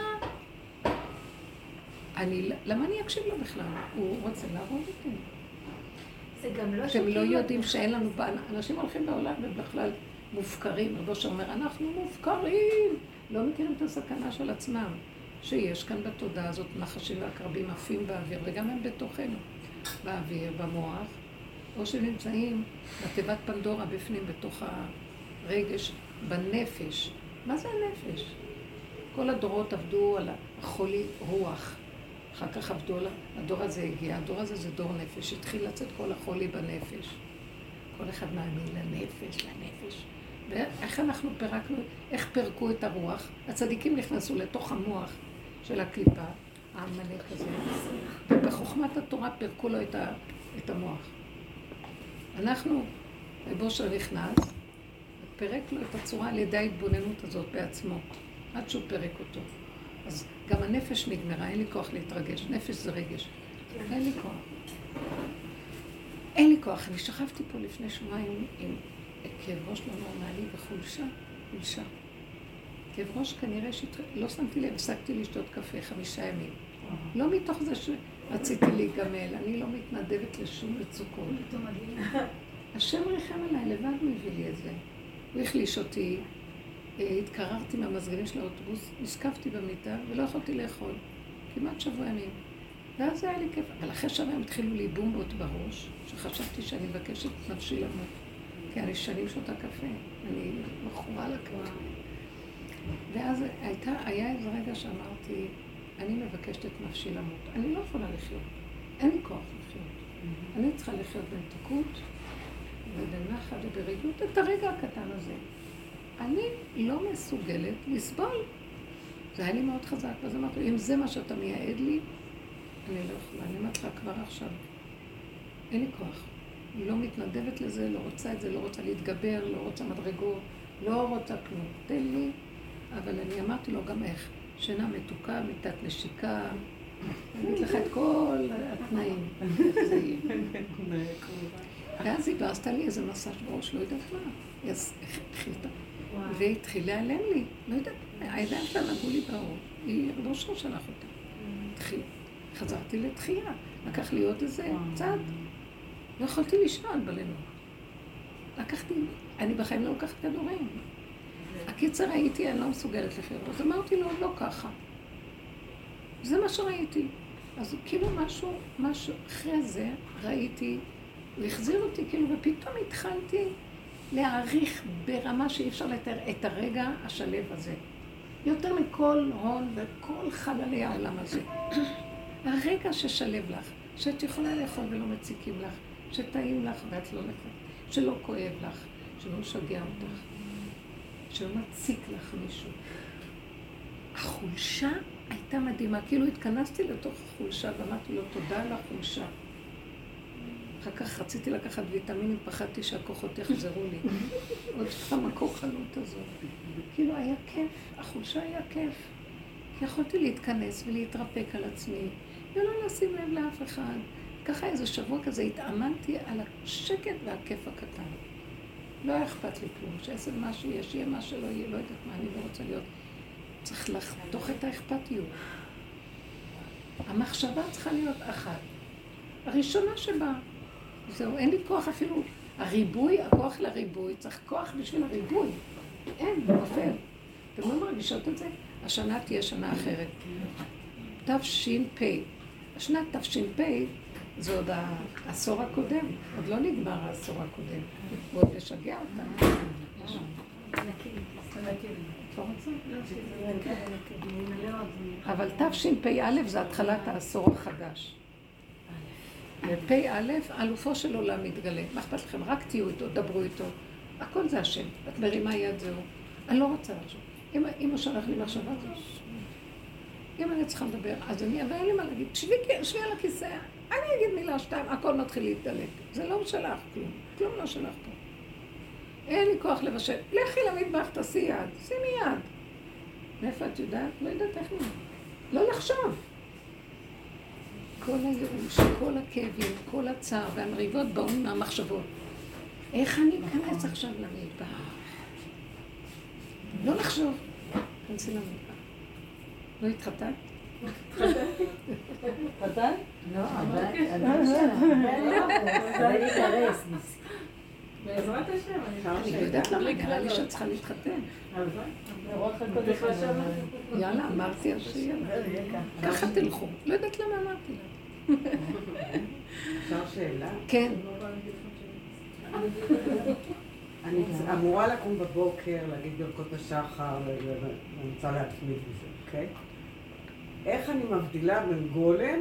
אני, למה אני אקשיב לו בכלל? הוא רוצה להרוג אותי. זה גם לא אתם לא יודעים שאין לנו, בעל- אנשים הולכים בעולם ובכלל מופקרים. רבו שאומר, אנחנו מופקרים. לא מכירים את הסכנה של עצמם. שיש כאן בתודעה הזאת נחשים ועקרבים עפים באוויר, וגם הם בתוכנו, באוויר, במוח, או שנמצאים בתיבת פנדורה בפנים, בתוך הרגש, בנפש. מה זה הנפש? כל הדורות עבדו על החולי רוח. אחר כך עבדו על... הדור הזה הגיע, הדור הזה זה דור נפש. התחיל לצאת כל החולי בנפש. כל אחד מאמין לנפש, לנפש. ואיך אנחנו פירקנו, איך פירקו את הרוח? הצדיקים נכנסו לתוך המוח של הקליפה, העמלק הזה, ובחוכמת התורה פירקו לו את, ה, את המוח. אנחנו, רב אושר נכנס, פירק לו את הצורה על ידי ההתבוננות הזאת בעצמו, עד שהוא פירק אותו. אז גם הנפש נגמרה, אין לי כוח להתרגש. נפש זה רגש. אין לי כוח. אין לי כוח. אני שכבתי פה לפני שבועיים עם כאב ראש לא נורמלי וחולשה, חולשה. כאב ראש כנראה שלא שמתי לב, הפסקתי לשתות קפה חמישה ימים. לא מתוך זה שרציתי להיגמל, אני לא מתנדבת לשום מצוקות. השם ריחם עליי, לבד הוא הביא לי את זה. הוא החליש אותי, אה, התקררתי מהמזגנים של האוטובוס, נשקפתי במיטה ולא יכולתי לאכול. כמעט שבוע ימים. ואז היה לי כיף. אבל אחרי שבוע הם התחילו לי בומבות בראש, שחשבתי שאני מבקשת נפשי למות. כי אני שנים שותה קפה. אני מכורה לקפה. ואז הייתה, היה איזה רגע שאמרתי, אני מבקשת את נפשי למות. אני לא יכולה לחיות. אין לי כוח לחיות. אני צריכה לחיות במתיקות ובנחת וברגעות את הרגע הקטן הזה. אני לא מסוגלת לסבול. זה היה לי מאוד חזק, ואז אמרתי, אם זה מה שאתה מייעד לי, אני לא יכולה. אני אומרת לך כבר עכשיו, אין לי כוח. אני לא מתנדבת לזה, לא רוצה את זה, לא רוצה להתגבר, לא רוצה מדרגות, לא רוצה כלום. תן לי. אבל אני אמרתי לו גם איך. שינה מתוקה, מיטת נשיקה, אני אגיד לך את כל התנאים. איך זה יהיה. ואז היא עשתה לי איזה מסאז' בראש, לא יודעת מה. היא החליטה. והתחיל להיעלם לי. לא יודעת, הידיים שלה נגעו לי בראש. היא לא שלו שלח אותה. חזרתי לתחייה. לקח לי עוד איזה צעד. לא יכולתי לישון בלילות. לקחתי, אני בחיים לא לוקחת כדורים. הקיצר ראיתי, אני לא מסוגלת לחיות. אז אמרתי לו, לא ככה. זה מה שראיתי. אז כאילו משהו, משהו, אחרי זה ראיתי, הוא החזיר אותי, כאילו, ופתאום התחלתי להעריך ברמה שאי אפשר לתאר את הרגע השלב הזה. יותר מכל הון וכל חללי העולם הזה. הרגע ששלב לך, שאת יכולה לאכול ולא מציקים לך, שטעים לך ואת לא לבד, שלא כואב לך, שלא משגע אותך, שלא מציק לך מישהו. החולשה הייתה מדהימה, כאילו התכנסתי לתוך החולשה ואמרתי לו תודה על החולשה. אחר כך רציתי לקחת ויטמינים, פחדתי שהכוחות יחזרו לי. עוד פעם הכוחנות הזאת. כאילו היה כיף, החולשה היה כיף. כי יכולתי להתכנס ולהתרפק על עצמי, ולא לשים לב לאף אחד. ככה איזה שבוע כזה התאמנתי על השקט והכיף הקטן. לא היה אכפת לי כלום, שיעשה מה שיש, יהיה מה שלא יהיה, לא יודעת מה, אני לא רוצה להיות. צריך לחתוך את האכפתיות. המחשבה צריכה להיות אחת. הראשונה שבה, זהו, אין לי כוח אפילו. הריבוי, הכוח לריבוי, צריך כוח בשביל הריבוי. אין, זה נופל. אתם לא מרגישות את זה? השנה תהיה שנה אחרת. תש"פ. השנת תש"פ זה עוד העשור הקודם, עוד לא נגמר העשור הקודם. הוא עוד משגע אותנו. אבל תשפ"א זה התחלת העשור החדש. פ"א, אלופו של עולם מתגלה. מה אכפת לכם? רק תהיו איתו, דברו איתו. הכל זה השם. את מרימה יד זהו. אני לא רוצה לחשוב. אם הוא שלח לי מחשבה. אם אני צריכה לדבר, אז אני, אבל אין לי מה להגיד. שבי על הכיסא, אני אגיד מילה שתיים, הכל מתחיל להתדלק. זה לא שלך כלום. כלום לא שלך פה. אין לי כוח לבשל. לכי למטבח, תעשי יד. שימי יד. מאיפה את יודעת? לא יודעת איך נראה. לא לחשוב. כל הייאוש, כל הכאבים, כל הצער והמריבות באו מהמחשבות. איך אני אכנס עכשיו למטבח? לא לחשוב. כנסי למטבח. לא התחתנת? חתן? לא, אבל אבל להתארס, בעזרת השם, אני לא יודעת למה, נראה לי שאת צריכה להתחתן. יאללה, אמרתי אז שיאללה. ככה תלכו. לא יודעת למה אמרתי לה. אפשר שאלה? כן. אני אמורה לקום בבוקר, להגיד ברכות השחר, ואני רוצה להתמיד בזה, אוקיי? איך אני מבדילה בין גולם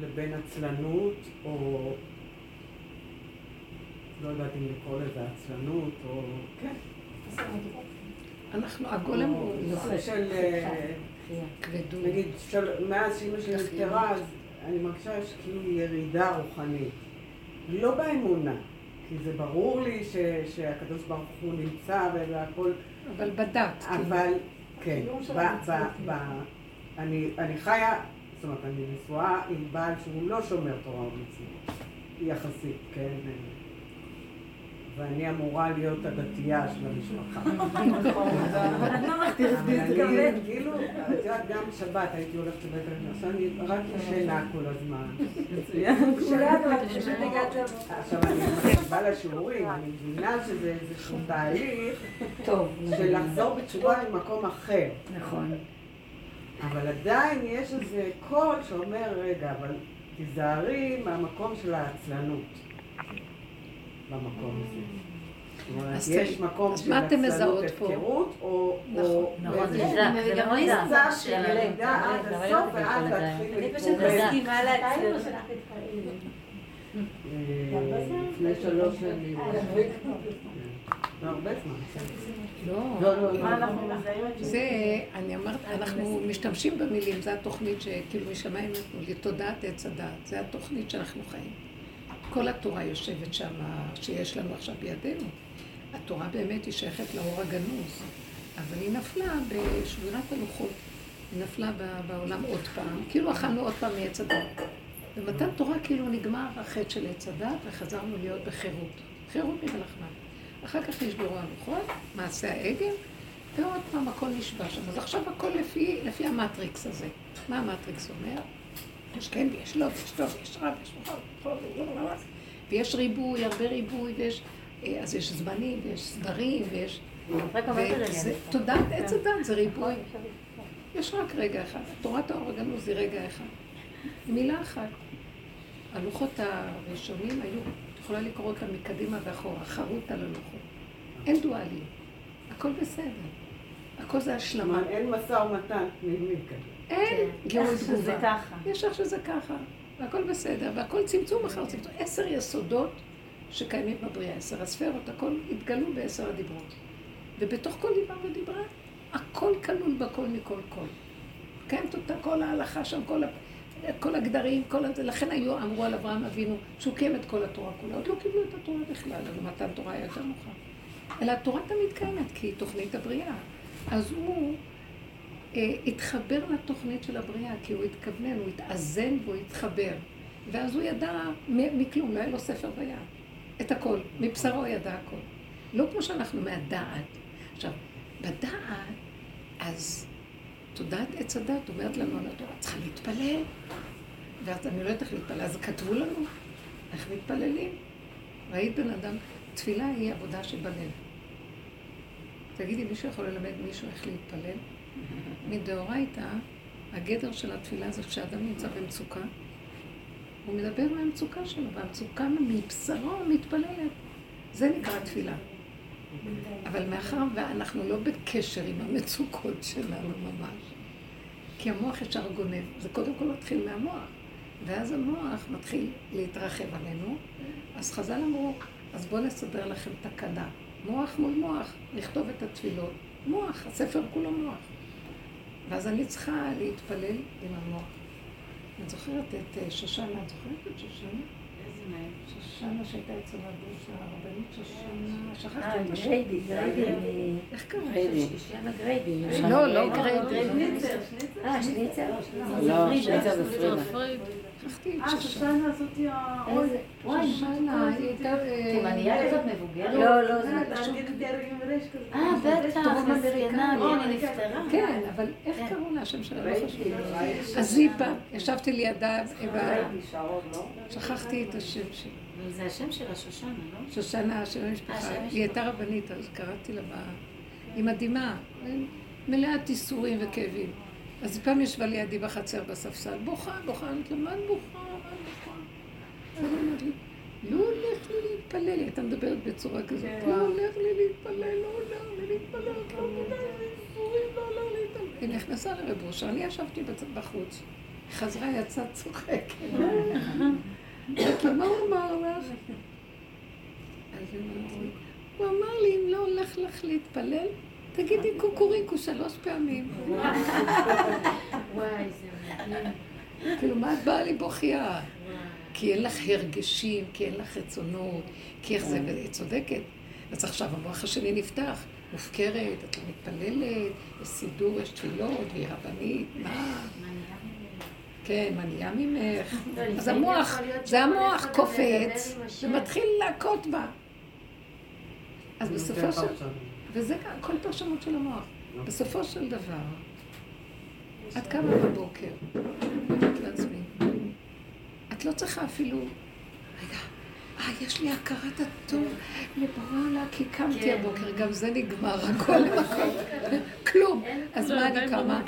לבין עצלנות, או... לא יודעת אם לקרוא לזה עצלנות, או... כן. אנחנו, הגולם הוא נושא של... אה. נגיד, מאז שאימא שלי נפטרה, אז אני מרגישה שיש כאילו ירידה רוחנית. לא באמונה, כי זה ברור לי ש- שהקדוש ברוך הוא נמצא והכל, אבל בדת. כאילו. אבל, כן, אני אני חיה, זאת אומרת, אני נשואה עם בעל שהוא לא שומר תורה ומצוות, יחסית, כן? ואני אמורה להיות הדתייה של המשפחה. אבל אני, כאילו, את יודעת, גם שבת הייתי הולכת לבית הכנסת, אני רק ישנה כל הזמן. עכשיו אני מקשיבה לשיעורים, אני מבינה שזה איזשהו תהליך של לחזור בתשובה ממקום אחר. נכון. אבל עדיין יש איזה קול שאומר, רגע, אבל תיזהרי מהמקום של העצלנות. במקום הזה. אז יש מקום של עצלנות, פה? הפקרות, או... נכון, נכון, זה מזעק. של ירידה עד הסוף, ואז להתחיל אני פשוט. מסכימה לעצמנו. אה, לפני שלוש שנים. לא, הרבה זמן. לא. לא, לא, מה לא. אנחנו מזהים את זה? זה, אני אמרת, אנחנו משתמשים במילים, זו התוכנית שכאילו משמיים נתנו לי, תודעת עץ הדעת, זו התוכנית שאנחנו חיים. כל התורה יושבת שם, שיש לנו עכשיו בידינו. התורה באמת היא שייכת לאור הגנוז, אבל היא נפלה בשבירת הלוחות. היא נפלה בעולם עוד פעם, כאילו אכלנו עוד פעם מעץ הדת. במתן תורה כאילו נגמר החטא של עץ הדת וחזרנו להיות בחירות. חירות ממלאכמן. אחר כך נשברו הלוחות, מעשה העגל, ועוד פעם הכל נשבע שם. אז עכשיו הכל לפי, לפי המטריקס הזה. מה המטריקס אומר? יש כן ויש לא, ויש טוב, ויש רע, ויש מוכר, ויש ריבוי, הרבה ריבוי, ויש... אה, אז יש זמנים, ויש סדרים, ויש... תודעת עץ הדת זה ריבוי. יש רק רגע אחד. תורת האור הגנוז זה רגע אחד. מילה אחת. הלוחות הראשונים היו, יכולה לקרוא אותם מקדימה ואחורה, חרוט על הלוחות. אין דואליות. הכל בסדר. הכל זה השלמה. כלומר, אין משא ומתן פנימי כזה. אין איך שזה תגובה. ככה. יש איך שזה ככה, והכל בסדר, והכל צמצום אחר צמצום. עשר יסודות שקיימים בבריאה, עשר הספרות, הכל התגלו בעשר הדיברות. ובתוך כל דיבר ודיברה, הכל כלול בכל מכל כל. קיימת אותה כל ההלכה שם, כל, ה... כל הגדרים, כל הזה. לכן היו, אמרו על אברהם אבינו, שהוא קיים את כל התורה כולה. עוד לא קיבלו את התורה בכלל, אז מתן תורה היה יותר מאוחר. אלא התורה תמיד קיימת, כי היא תוכנית הבריאה. אז הוא אה, התחבר לתוכנית של הבריאה, כי הוא התכוונן, הוא התאזן והוא התחבר. ואז הוא ידע מכלום, לא היה לו ספר ביד. את הכל, מבשרו הוא ידע הכל. לא כמו שאנחנו מהדעת. עכשיו, בדעת, אז תודעת עץ הדת אומרת לנו על התורה, צריכה להתפלל. ואז אני לא יודעת איך להתפלל, אז כתבו לנו איך מתפללים. ראית בן אדם, תפילה היא עבודה שבלב. תגידי, מישהו יכול ללמד מישהו איך להתפלל? מדאורייתא, הגדר של התפילה זה כשאדם נמצא במצוקה, הוא מדבר מהמצוקה שלו, והמצוקה מבשרו מתפללת. זה נקרא תפילה. אבל מאחר ואנחנו לא בקשר עם המצוקות שלנו ממש, כי המוח ישר גונב, זה קודם כל מתחיל מהמוח, ואז המוח מתחיל להתרחב עלינו, אז חז"ל אמרו, אז בואו נסדר לכם תקנה. מוח מול מוח, נכתוב את התפילות. מוח, הספר כולו מוח. ואז אני צריכה להתפלל עם המוח. את זוכרת את אה, שושנה, את זוכרת את שושנה? שושנה שהייתה אצל הגוש הרבנית שושנה, שכחתי את השם. גריידי, גריידי. איך קראו? שושנה גריידי. לא, לא גריידי. אה, שניצר? לא, שניצר זה פרידה. שכחתי את אה, שושנה. שושנה זאתי ה... שושנה, היא הייתה... אה, תימניה כזאת מבוגרת? לא, לא, זה... כזה. אה, בטח, מסכנה. כן, היא נפטרה. כן, אבל איך קראו לה השם שלה? לא חשוב. אז היא פעם, ישבתי לידה, ו- שכחתי את השם שלה. זה השם של השושנה, לא? שושנה, שם אה, המשפחה. היא. הייתה רבנית, אז קראתי לה ב... היא מדהימה, מלאת ייסורים וכאבים. אז היא פעם ישבה לידי בחצר בספסל, בוכה, בוכה, אמרתי לה, מה את בוכה? מה את בוכה? אז היא אומרת לי, לא הולך לי להתפלל, היא הייתה מדברת בצורה כזאת, לא הולך לי להתפלל, לא הולך לי להתפלל, לא הולך לי ייסורים, לא הולך לי להתפלל. היא נכנסה לרב ראשה, אני ישבתי בחוץ. חזרה, יצאה צוחקת. מה הוא אמר לך? הוא אמר לי, אם לא הולך לך להתפלל, תגידי קוקוריקו שלוש פעמים. וואי, זה מדהים. כאילו, מה את באה לי בוכייה? כי אין לך הרגשים, כי אין לך רצונות, כי איך זה, והיא צודקת. אז עכשיו המוח השני נפתח, מופקרת, את לא מתפללת, יש סידור, יש תפילות, והיא רבנית, מה? כן, מניעה ממך. לא, אז המוח, זה המוח קופץ. ומתחיל להכות בה. אז בסופו של... וזה כל פרשנות של המוח. בסופו של דבר, את קמה בבוקר, אומרת לעצמי, את לא צריכה אפילו, רגע, אה, יש לי הכרת הטוב לבורא עולה, כי קמתי כן. הבוקר, גם זה נגמר, הכל הכל, כלום. אז מה אני קמה?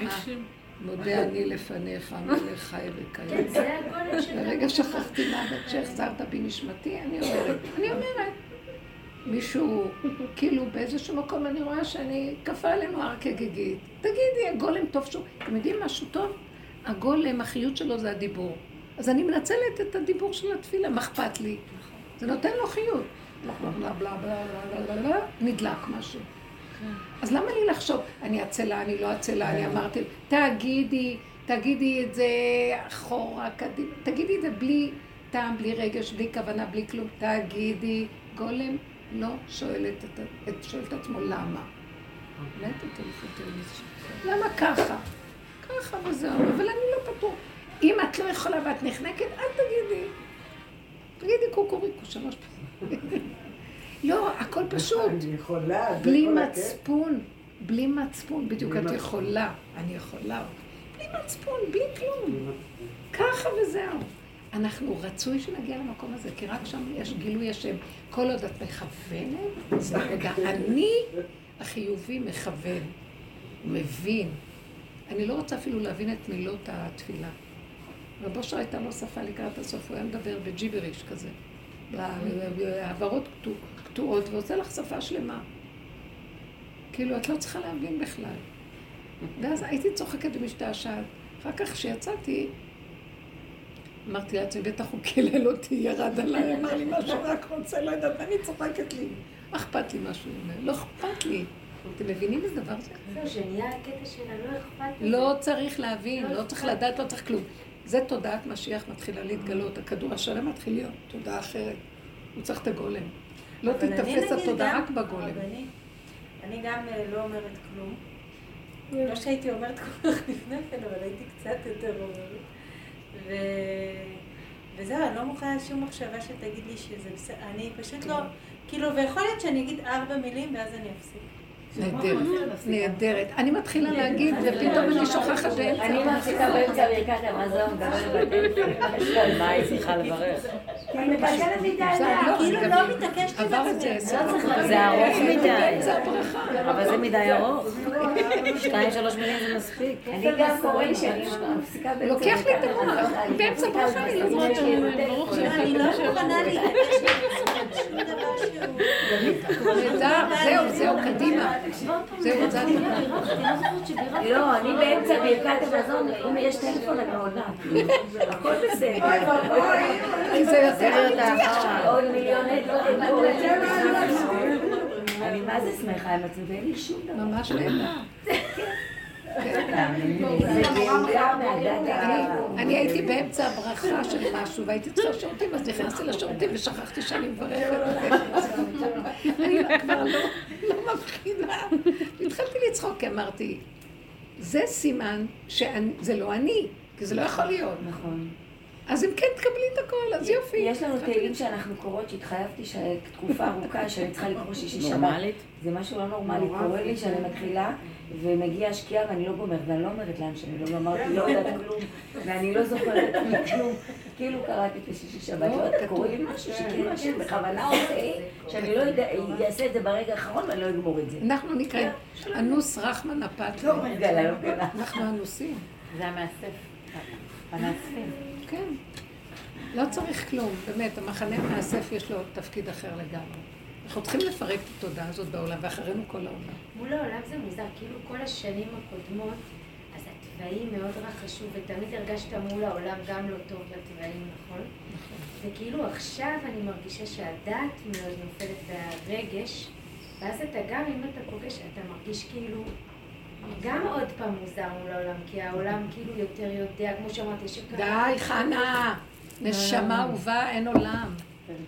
מודה אני לפניך, מלך חי וקיים. זה הגולם של... לרגע שכחתי מוות שהחזרת בי נשמתי, אני אומרת, אני אומרת, מישהו, כאילו באיזשהו מקום אני רואה שאני, כפה עלינו הר כגיגית. תגידי, הגולם טוב שהוא, אתם יודעים משהו טוב? הגולם, החיות שלו זה הדיבור. אז אני מנצלת את הדיבור של התפילה, מה אכפת לי? זה נותן לו חיות. בלה, נדלק משהו. אז למה לי לחשוב, אני עצלה, אני לא עצלה, אני אמרתי, תגידי, תגידי את זה אחורה, קדימה, תגידי את זה בלי טעם, בלי רגש, בלי כוונה, בלי כלום, תגידי, גולם לא שואל את עצמו למה. למה ככה? ככה וזהו, אבל אני לא פתור. אם את לא יכולה ואת נחנקת, אל תגידי. תגידי קוקוריקו שלוש פעמים. לא, הכל פשוט. אני יכולה, בלי. מצפון, בלי מצפון, בדיוק את. יכולה, אני יכולה, בלי מצפון, בלי כלום, ככה וזהו. אנחנו רצוי שנגיע למקום הזה, כי רק שם יש גילוי השם. כל עוד את מכוונת, זה רגע, אני החיובי מכוון, מבין. אני לא רוצה אפילו להבין את מילות התפילה. רב אושר הייתה לו שפה לקראת הסוף, הוא היה מדבר בג'יבריש כזה. העברות קטועות, ועושה לך שפה שלמה. כאילו, את לא צריכה להבין בכלל. ואז הייתי צוחקת ומשתעשעת. אחר כך, כשיצאתי, אמרתי לעצמי, בטח הוא קילל אותי, ירד עליי, אמר לי משהו, רק רוצה, לא יודעת, אני צוחקת לי. מה אכפת לי מה שהוא אומר? לא אכפת לי. אתם מבינים איזה דבר זה? זהו, שנהיה הקטע של הלא אכפת לי. לא צריך להבין, לא צריך לדעת, לא צריך כלום. זה תודעת משיח מתחילה להתגלות, הכדור השלם מתחיל להיות תודעה אחרת. הוא צריך את הגולם. לא תיתפס נגיד התודעה רק בגולם. אני גם אה, לא אומרת כלום. לא שהייתי אומרת כל כך לפני כן, אבל הייתי קצת יותר אומרת. ו... וזהו, אני לא מוכנה שום מחשבה שתגיד לי שזה בסדר. אני פשוט לא... כאילו, ויכול להיות שאני אגיד ארבע מילים ואז אני אפסיק. נהדרת, נהדרת. אני מתחילה להגיד, ופתאום אני שוכחת אני באמצע. מפסיקה באמצע ברכת המזון. מה היא צריכה לברך? אני מבטלת. לא, כאילו אני לא מתעקשת עם זה עצמי. לא. זה ארוך מדי. אבל זה מדי ארוך. שתיים, שלוש מילים זה מספיק. אני גם קורא לי שאני מפסיקה באמצע. לוקח לי את המוח. באמצע ברכה אני לא אני לא מוכנה להתעקש זהו, זהו, קדימה. זהו, זה התודה. לא, אני באמצע ברכת המזון, אם יש טלפון אני עונה. הכל בסדר. כי זה יותר... עוד מיליוני דברים. אני מה זה שמחה עם עצמי, ואין לי שום דבר. ממש נהדר. אני הייתי באמצע הברכה של משהו, והייתי צריכה שירותים, אז נכנסתי לשירותים ושכחתי שאני מברכת. אני כבר לא לא מבחינה. התחלתי לצחוק, כי אמרתי, זה סימן שזה לא אני, כי זה לא יכול להיות. נכון. אז אם כן, תקבלי את הכל, אז יופי. יש לנו תהילים שאנחנו קוראות, שהתחייבתי שתקופה ארוכה שאני צריכה לקרוא שישי שבת. נורמלית? זה משהו לא נורמלי, קורה לי שאני מתחילה ומגיעה השקיעה ואני לא גומרת, ואני לא אומרת להם שאני לא גמרתי, לא יודעת כלום, ואני לא זוכרת כלום. כאילו קראתי את השישי שבת, לא יודעת, קורה לי משהו שכאילו השם בכוונה עושה, שאני לא יודע, יעשה את זה ברגע האחרון ואני לא אגמור את זה. אנחנו נקראים אנוס רחמן הפת. לא לא מגלה. אנחנו אנוסים. זה המאסף. כן. לא צריך כלום, באמת, המחנה מאסף יש לו תפקיד אחר לגמרי. אנחנו צריכים לפרק את התודעה הזאת בעולם, ואחרינו כל העולם. מול העולם זה מוזר, כאילו כל השנים הקודמות, אז התוואים מאוד רכשו, ותמיד הרגשת מול העולם גם לא טוב בתוואים, נכון? וכאילו עכשיו אני מרגישה שהדעת מאוד נופלת והרגש, ואז אתה גם, אם אתה פוגש, אתה מרגיש כאילו גם עוד פעם מוזר מול העולם, כי העולם כאילו יותר יודע, כמו שאמרת, יש. די, חנה! נשמה אהובה, אין עולם.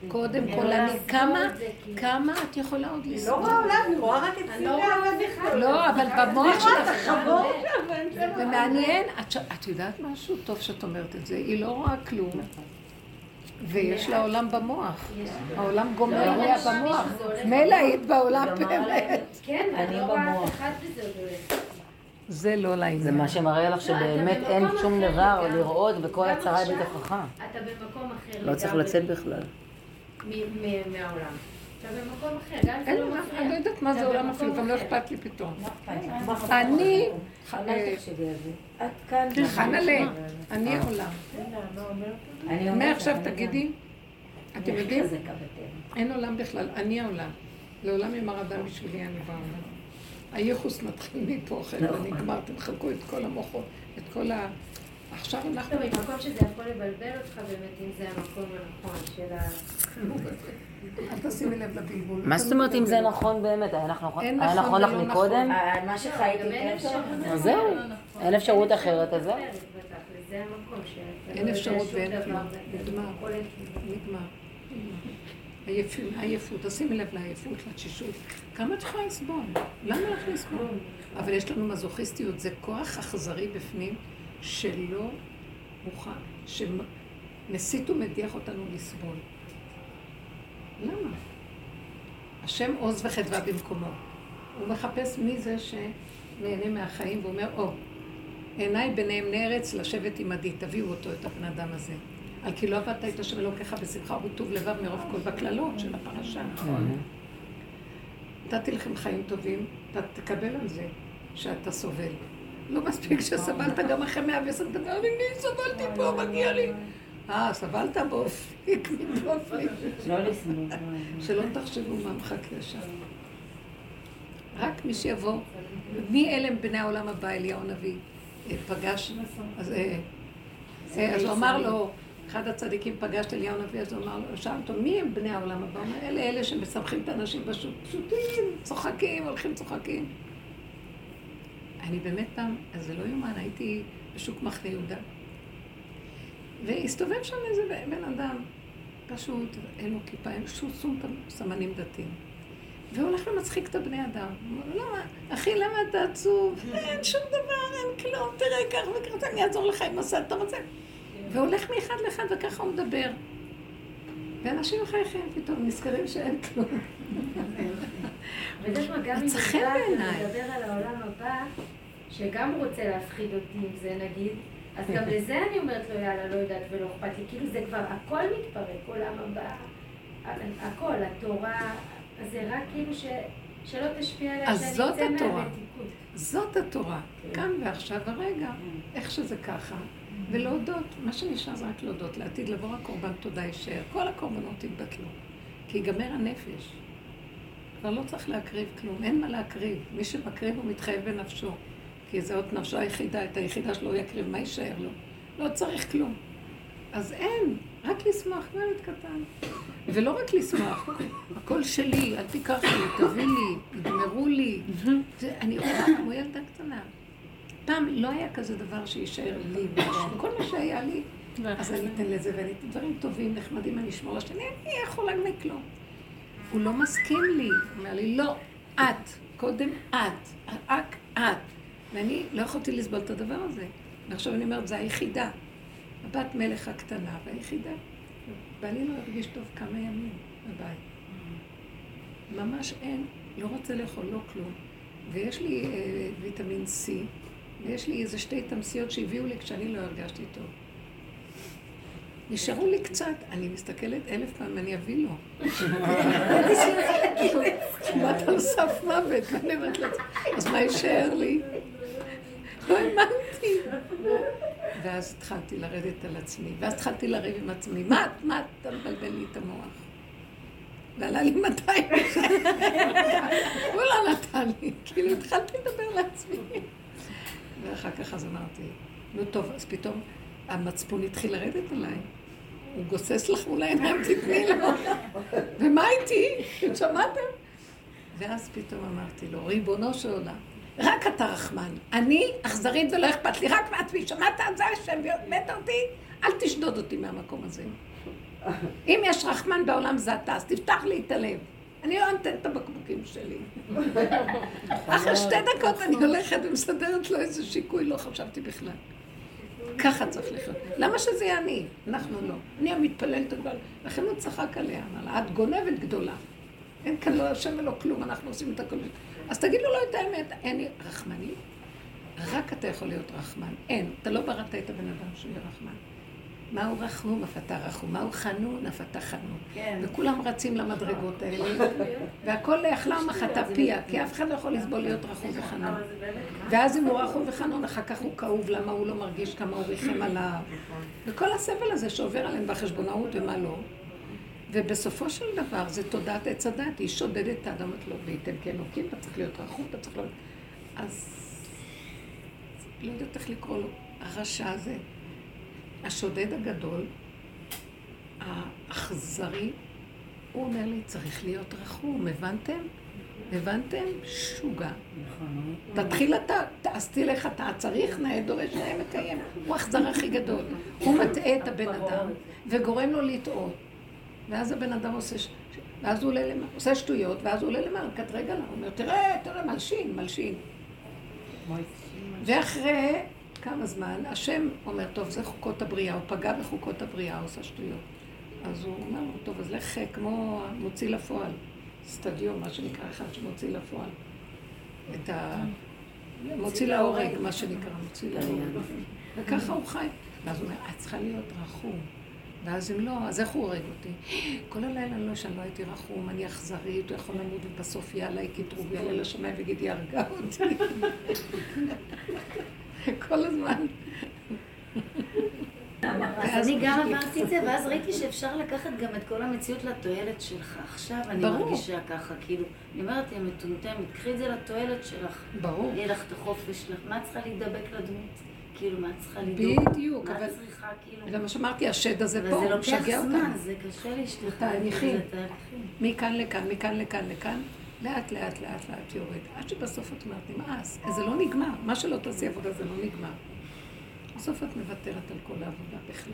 קודם כל, אני, לסבול כמה, זה, כאילו. כמה את יכולה עוד אני לא לסבול? רואה עולם, אני רואה רק את אני לא. לא, אבל במוח שלך, זה מעניין. את יודעת משהו? טוב שאת אומרת את זה. היא לא רואה כלום. ויש לה עולם במוח. העולם גומר עליה במוח. מילא היית בעולם באמת. כן, אני לא רואה אף אחד וזה עוד הולך. זה לא לעניין. זה מה שמראה לך שבאמת אתה אין שום דבר. לראות וכל גם הצרה היא בתוכך. אתה במקום אחר לא צריך לצאת בכלל. מהעולם. אתה במקום אחר, גם אם זה לא מפריע. אני לא יודעת מה זה עולם אפילו, גם לא. אכפת לי פתאום. אני... חנלה, אני העולם. אני אומרת מעכשיו תגידי. אתם יודעים? אין עולם בכלל, אני העולם. לעולם יאמר אדם בשבילי אני בעולם. הייחוס מתחיל מפה, אחרי נכון. ונגמר, תמחקו את כל המוחות, את כל ה... עכשיו אנחנו... טוב, ממקום שזה יכול לבלבל אותך באמת, אם זה המקום הנכון של ה... אל תשימי לב לבלבול. מה זאת אומרת אם זה נכון באמת? היה נכון אין היה נכון נכון לך ולא מקודם? אה, מה שחייתי, אין כן, אפשרות. זהו. אין אפשרות אחרת, אז זהו. אין לא אפשרות ואין נגמר. נגמר. עייפים, עייפות, תשימי לב לעייפות, לתשישות. כמה את יכולה לסבול? למה לך לסבול? אבל יש לנו מזוכיסטיות, זה כוח אכזרי בפנים שלא מוכן, שמסית ומדיח אותנו לסבול. למה? השם עוז וחדווה במקומו. הוא מחפש מי זה שנהנה מהחיים, ואומר, או, עיניי בנאמני ארץ לשבת עמדי, תביאו אותו, את הבן אדם הזה. על כי לא עבדת את השם אלוקיך בשמחה ובטוב לבב מרוב כל בקללות של הפרשה. נתתי לכם חיים טובים, אתה תקבל על זה שאתה סובל. לא מספיק שסבלת גם אחרי מאה ועשר דקות, אני סבלתי פה, מגיע לי. אה, סבלת באופליק, באופליק. לא. שלא תחשבו מה מחכה שם. רק מי שיבוא, מי אלה בני העולם הבא, אליהו הנביא, אה, פגש, אה, אה, אז הוא אמר לו, אחד הצדיקים פגש את אליהו הנביא, אז הוא אמר לו, שאל אותו, מי הם בני העולם הבא? אומר, אלה אלה שמשמחים את האנשים פשוט, פשוטים, צוחקים, הולכים צוחקים. אני באמת פעם, אז זה לא יאומן, הייתי בשוק מחנה יהודה, והסתובב שם איזה בן אדם, פשוט, אין לו כיפה, אין שום סמנים דתיים. והוא הולך ומצחיק את הבני אדם. הוא אומר, למה? אחי, למה אתה עצוב? אין שום דבר, אין כלום, תראה, כך וכך, אני אעזור לך עם הסל, אתה רוצה? והולך מאחד לאחד, וככה הוא מדבר. ואנשים מחייכים פתאום, נזכרים שאין כלום. וזה גם אם. מדבר על העולם הבא, שגם רוצה להפחיד אותי עם זה נגיד, אז גם לזה אני אומרת לו, יאללה, לא יודעת ולא אכפת לי. כאילו זה כבר, הכל מתפרק, עולם הבא, הכל, התורה, זה רק כאילו ש... שלא תשפיע עליי, אז שאני אצא התורה. מהמתיקות. זאת התורה, כאן ועכשיו הרגע, איך שזה ככה, ולהודות, מה שנשאר זה רק להודות, לעתיד לבוא הקורבן תודה יישאר, כל הקורבנות יתבטלו, כי ייגמר הנפש. כבר לא צריך להקריב כלום, אין מה להקריב, מי שמקריב הוא מתחייב בנפשו, כי זה עוד נפשו היחידה, את היחידה שלו הוא יקריב, מה יישאר לו? לא צריך כלום. אז אין, רק לשמוח, ילד קטן. ולא רק לשמוח, הכל שלי, אל תיקח לי, תביא לי, יגמרו לי. אני רואה כמו ילדה קטנה. פעם לא היה כזה דבר שיישאר לי משהו. כל מה שהיה לי, אז אני אתן לזה, ואני אתן דברים טובים, נחמדים, אני אשמור לשני, אני יכולה מכלום. הוא לא מסכים לי, הוא אומר לי, לא, את, קודם את, רק את. ואני לא יכולתי לסבול את הדבר הזה. ועכשיו אני אומרת, זה היחידה. הבת מלך הקטנה והיחידה. בעלי לא הרגיש טוב כמה ימים בבית. ממש אין, לא רוצה לאכול, לא כלום. ויש לי אה, ויטמין C, ויש לי איזה שתי תמסיות שהביאו לי כשאני לא הרגשתי טוב. נשארו לי קצת, אני מסתכלת אלף פעם, אני אביא לו. כמעט על סף מוות, ואני אומרת לעצמי, אז מה יישאר לי? לא האמנתי. ואז התחלתי לרדת על עצמי, ואז התחלתי לריב עם עצמי, מה את, מה את, אתה מבלבל לי את המוח. ועלה לי 200 הוא לא נתן לי, כאילו התחלתי לדבר לעצמי. ואחר כך אז אמרתי, נו טוב, אז פתאום המצפון התחיל לרדת עליי. הוא גוסס לך מול העיניים, תתני לו. ומה איתי? שמעתם? ואז פתאום אמרתי לו, ריבונו של עולם, רק אתה רחמן. אני אכזרית ולא אכפת לי, רק מעצמי. שמעת? זה השם מת אותי? אל תשדוד אותי מהמקום הזה. אם יש רחמן בעולם זה אתה, אז תפתח לי את הלב. אני לא נותנת את הבקבוקים שלי. אחרי שתי דקות אני הולכת ומסדרת לו איזה שיקוי, לא חשבתי בכלל. ככה צריך לחיות. למה שזה יהיה אני? אנחנו לא. אני המתפללת הגדולה. לכן הוא צחק עליה, אמר לה, את גונבת גדולה. אין כאן לא השם ולא כלום, אנחנו עושים את הכל. אז תגידו לו את האמת, אין רחמני. רק אתה יכול להיות רחמן. אין, אתה לא בראת את הבן אדם שהוא יהיה רחמן. מהו רחום, אף אתה רחום, מהו חנון, אף אתה חנון. כן. וכולם רצים למדרגות האלה, והכל לאכלה מחתה פיה, כי אף אחד לא יכול לסבול להיות רחום וחנון. ואז אם הוא רחום וחנון, אחר כך הוא כאוב, למה הוא לא מרגיש כמה הוא ריחם עליו. וכל הסבל הזה שעובר עליהם בחשבונאות ומה לא. ובסופו של דבר זה תודעת עץ הדת, היא שודדת את האדם, אומרת לו, וייתן כאלוקים, אתה צריך להיות רחום, אתה צריך להיות... אז לא יודעת איך לקרוא לו, הרשע הזה, השודד הגדול, האכזרי, הוא אומר לי, צריך להיות רחום, הבנתם? הבנתם? שוגע. תתחיל אתה, אז תלך אתה, צריך, נאה דורש, נאה מקיים. הוא האכזר הכי גדול. הוא מטעה את הבן אדם וגורם לו לטעות. ואז הבן אדם עושה, ואז הוא עולה למעלה, עושה שטויות, ואז הוא עולה למעלה, קט רגע, הוא אומר, תראה, תראה, מלשין, מלשין. ואחרי כמה זמן, השם אומר, טוב, זה חוקות הבריאה, הוא פגע בחוקות הבריאה, הוא עושה שטויות. אז הוא אומר לו, טוב, אז לך כמו מוציא לפועל, סטדיון, מה שנקרא, אחד שמוציא לפועל. את ה... מוציא להורג, מה שנקרא, מוציא להורג. וככה הוא חי. ואז הוא אומר, את צריכה להיות רחום. ואז אם לא, אז איך הוא הורג אותי? כל הלילה אני לא ישן, לא הייתי רחום, אני אכזרית, הוא יכול למות ובסוף יהיה עליי קטרוג, יעלה לשמיים ויגיד, היא הרגה אותי. כל הזמן. אז אני גם עברתי את זה, ואז ראיתי שאפשר לקחת גם את כל המציאות לתועלת שלך. עכשיו אני. מרגישה ככה, כאילו, אני אומרת, היא מטומטמת, קחי את זה לתועלת שלך. ברור. יהיה לך את החופש שלך. מה את צריכה להידבק לדמות? כאילו, מה את צריכה לדאוג? בדיוק, מה אבל את צריכה, כאילו... זה מה שאמרתי, השד הזה אבל פה, זה הוא לוקח משגע זמן, אותנו. זה קשה להשתחרר. זה תהליכים. מכאן לכאן, מכאן לכאן לכאן, לאט לאט לאט לאט יורד. עד שבסוף את אומרת, נמאס, זה לא נגמר. מה שלא תעשי עבודה זה לא נגמר. בסוף את מוותרת על כל העבודה בכלל.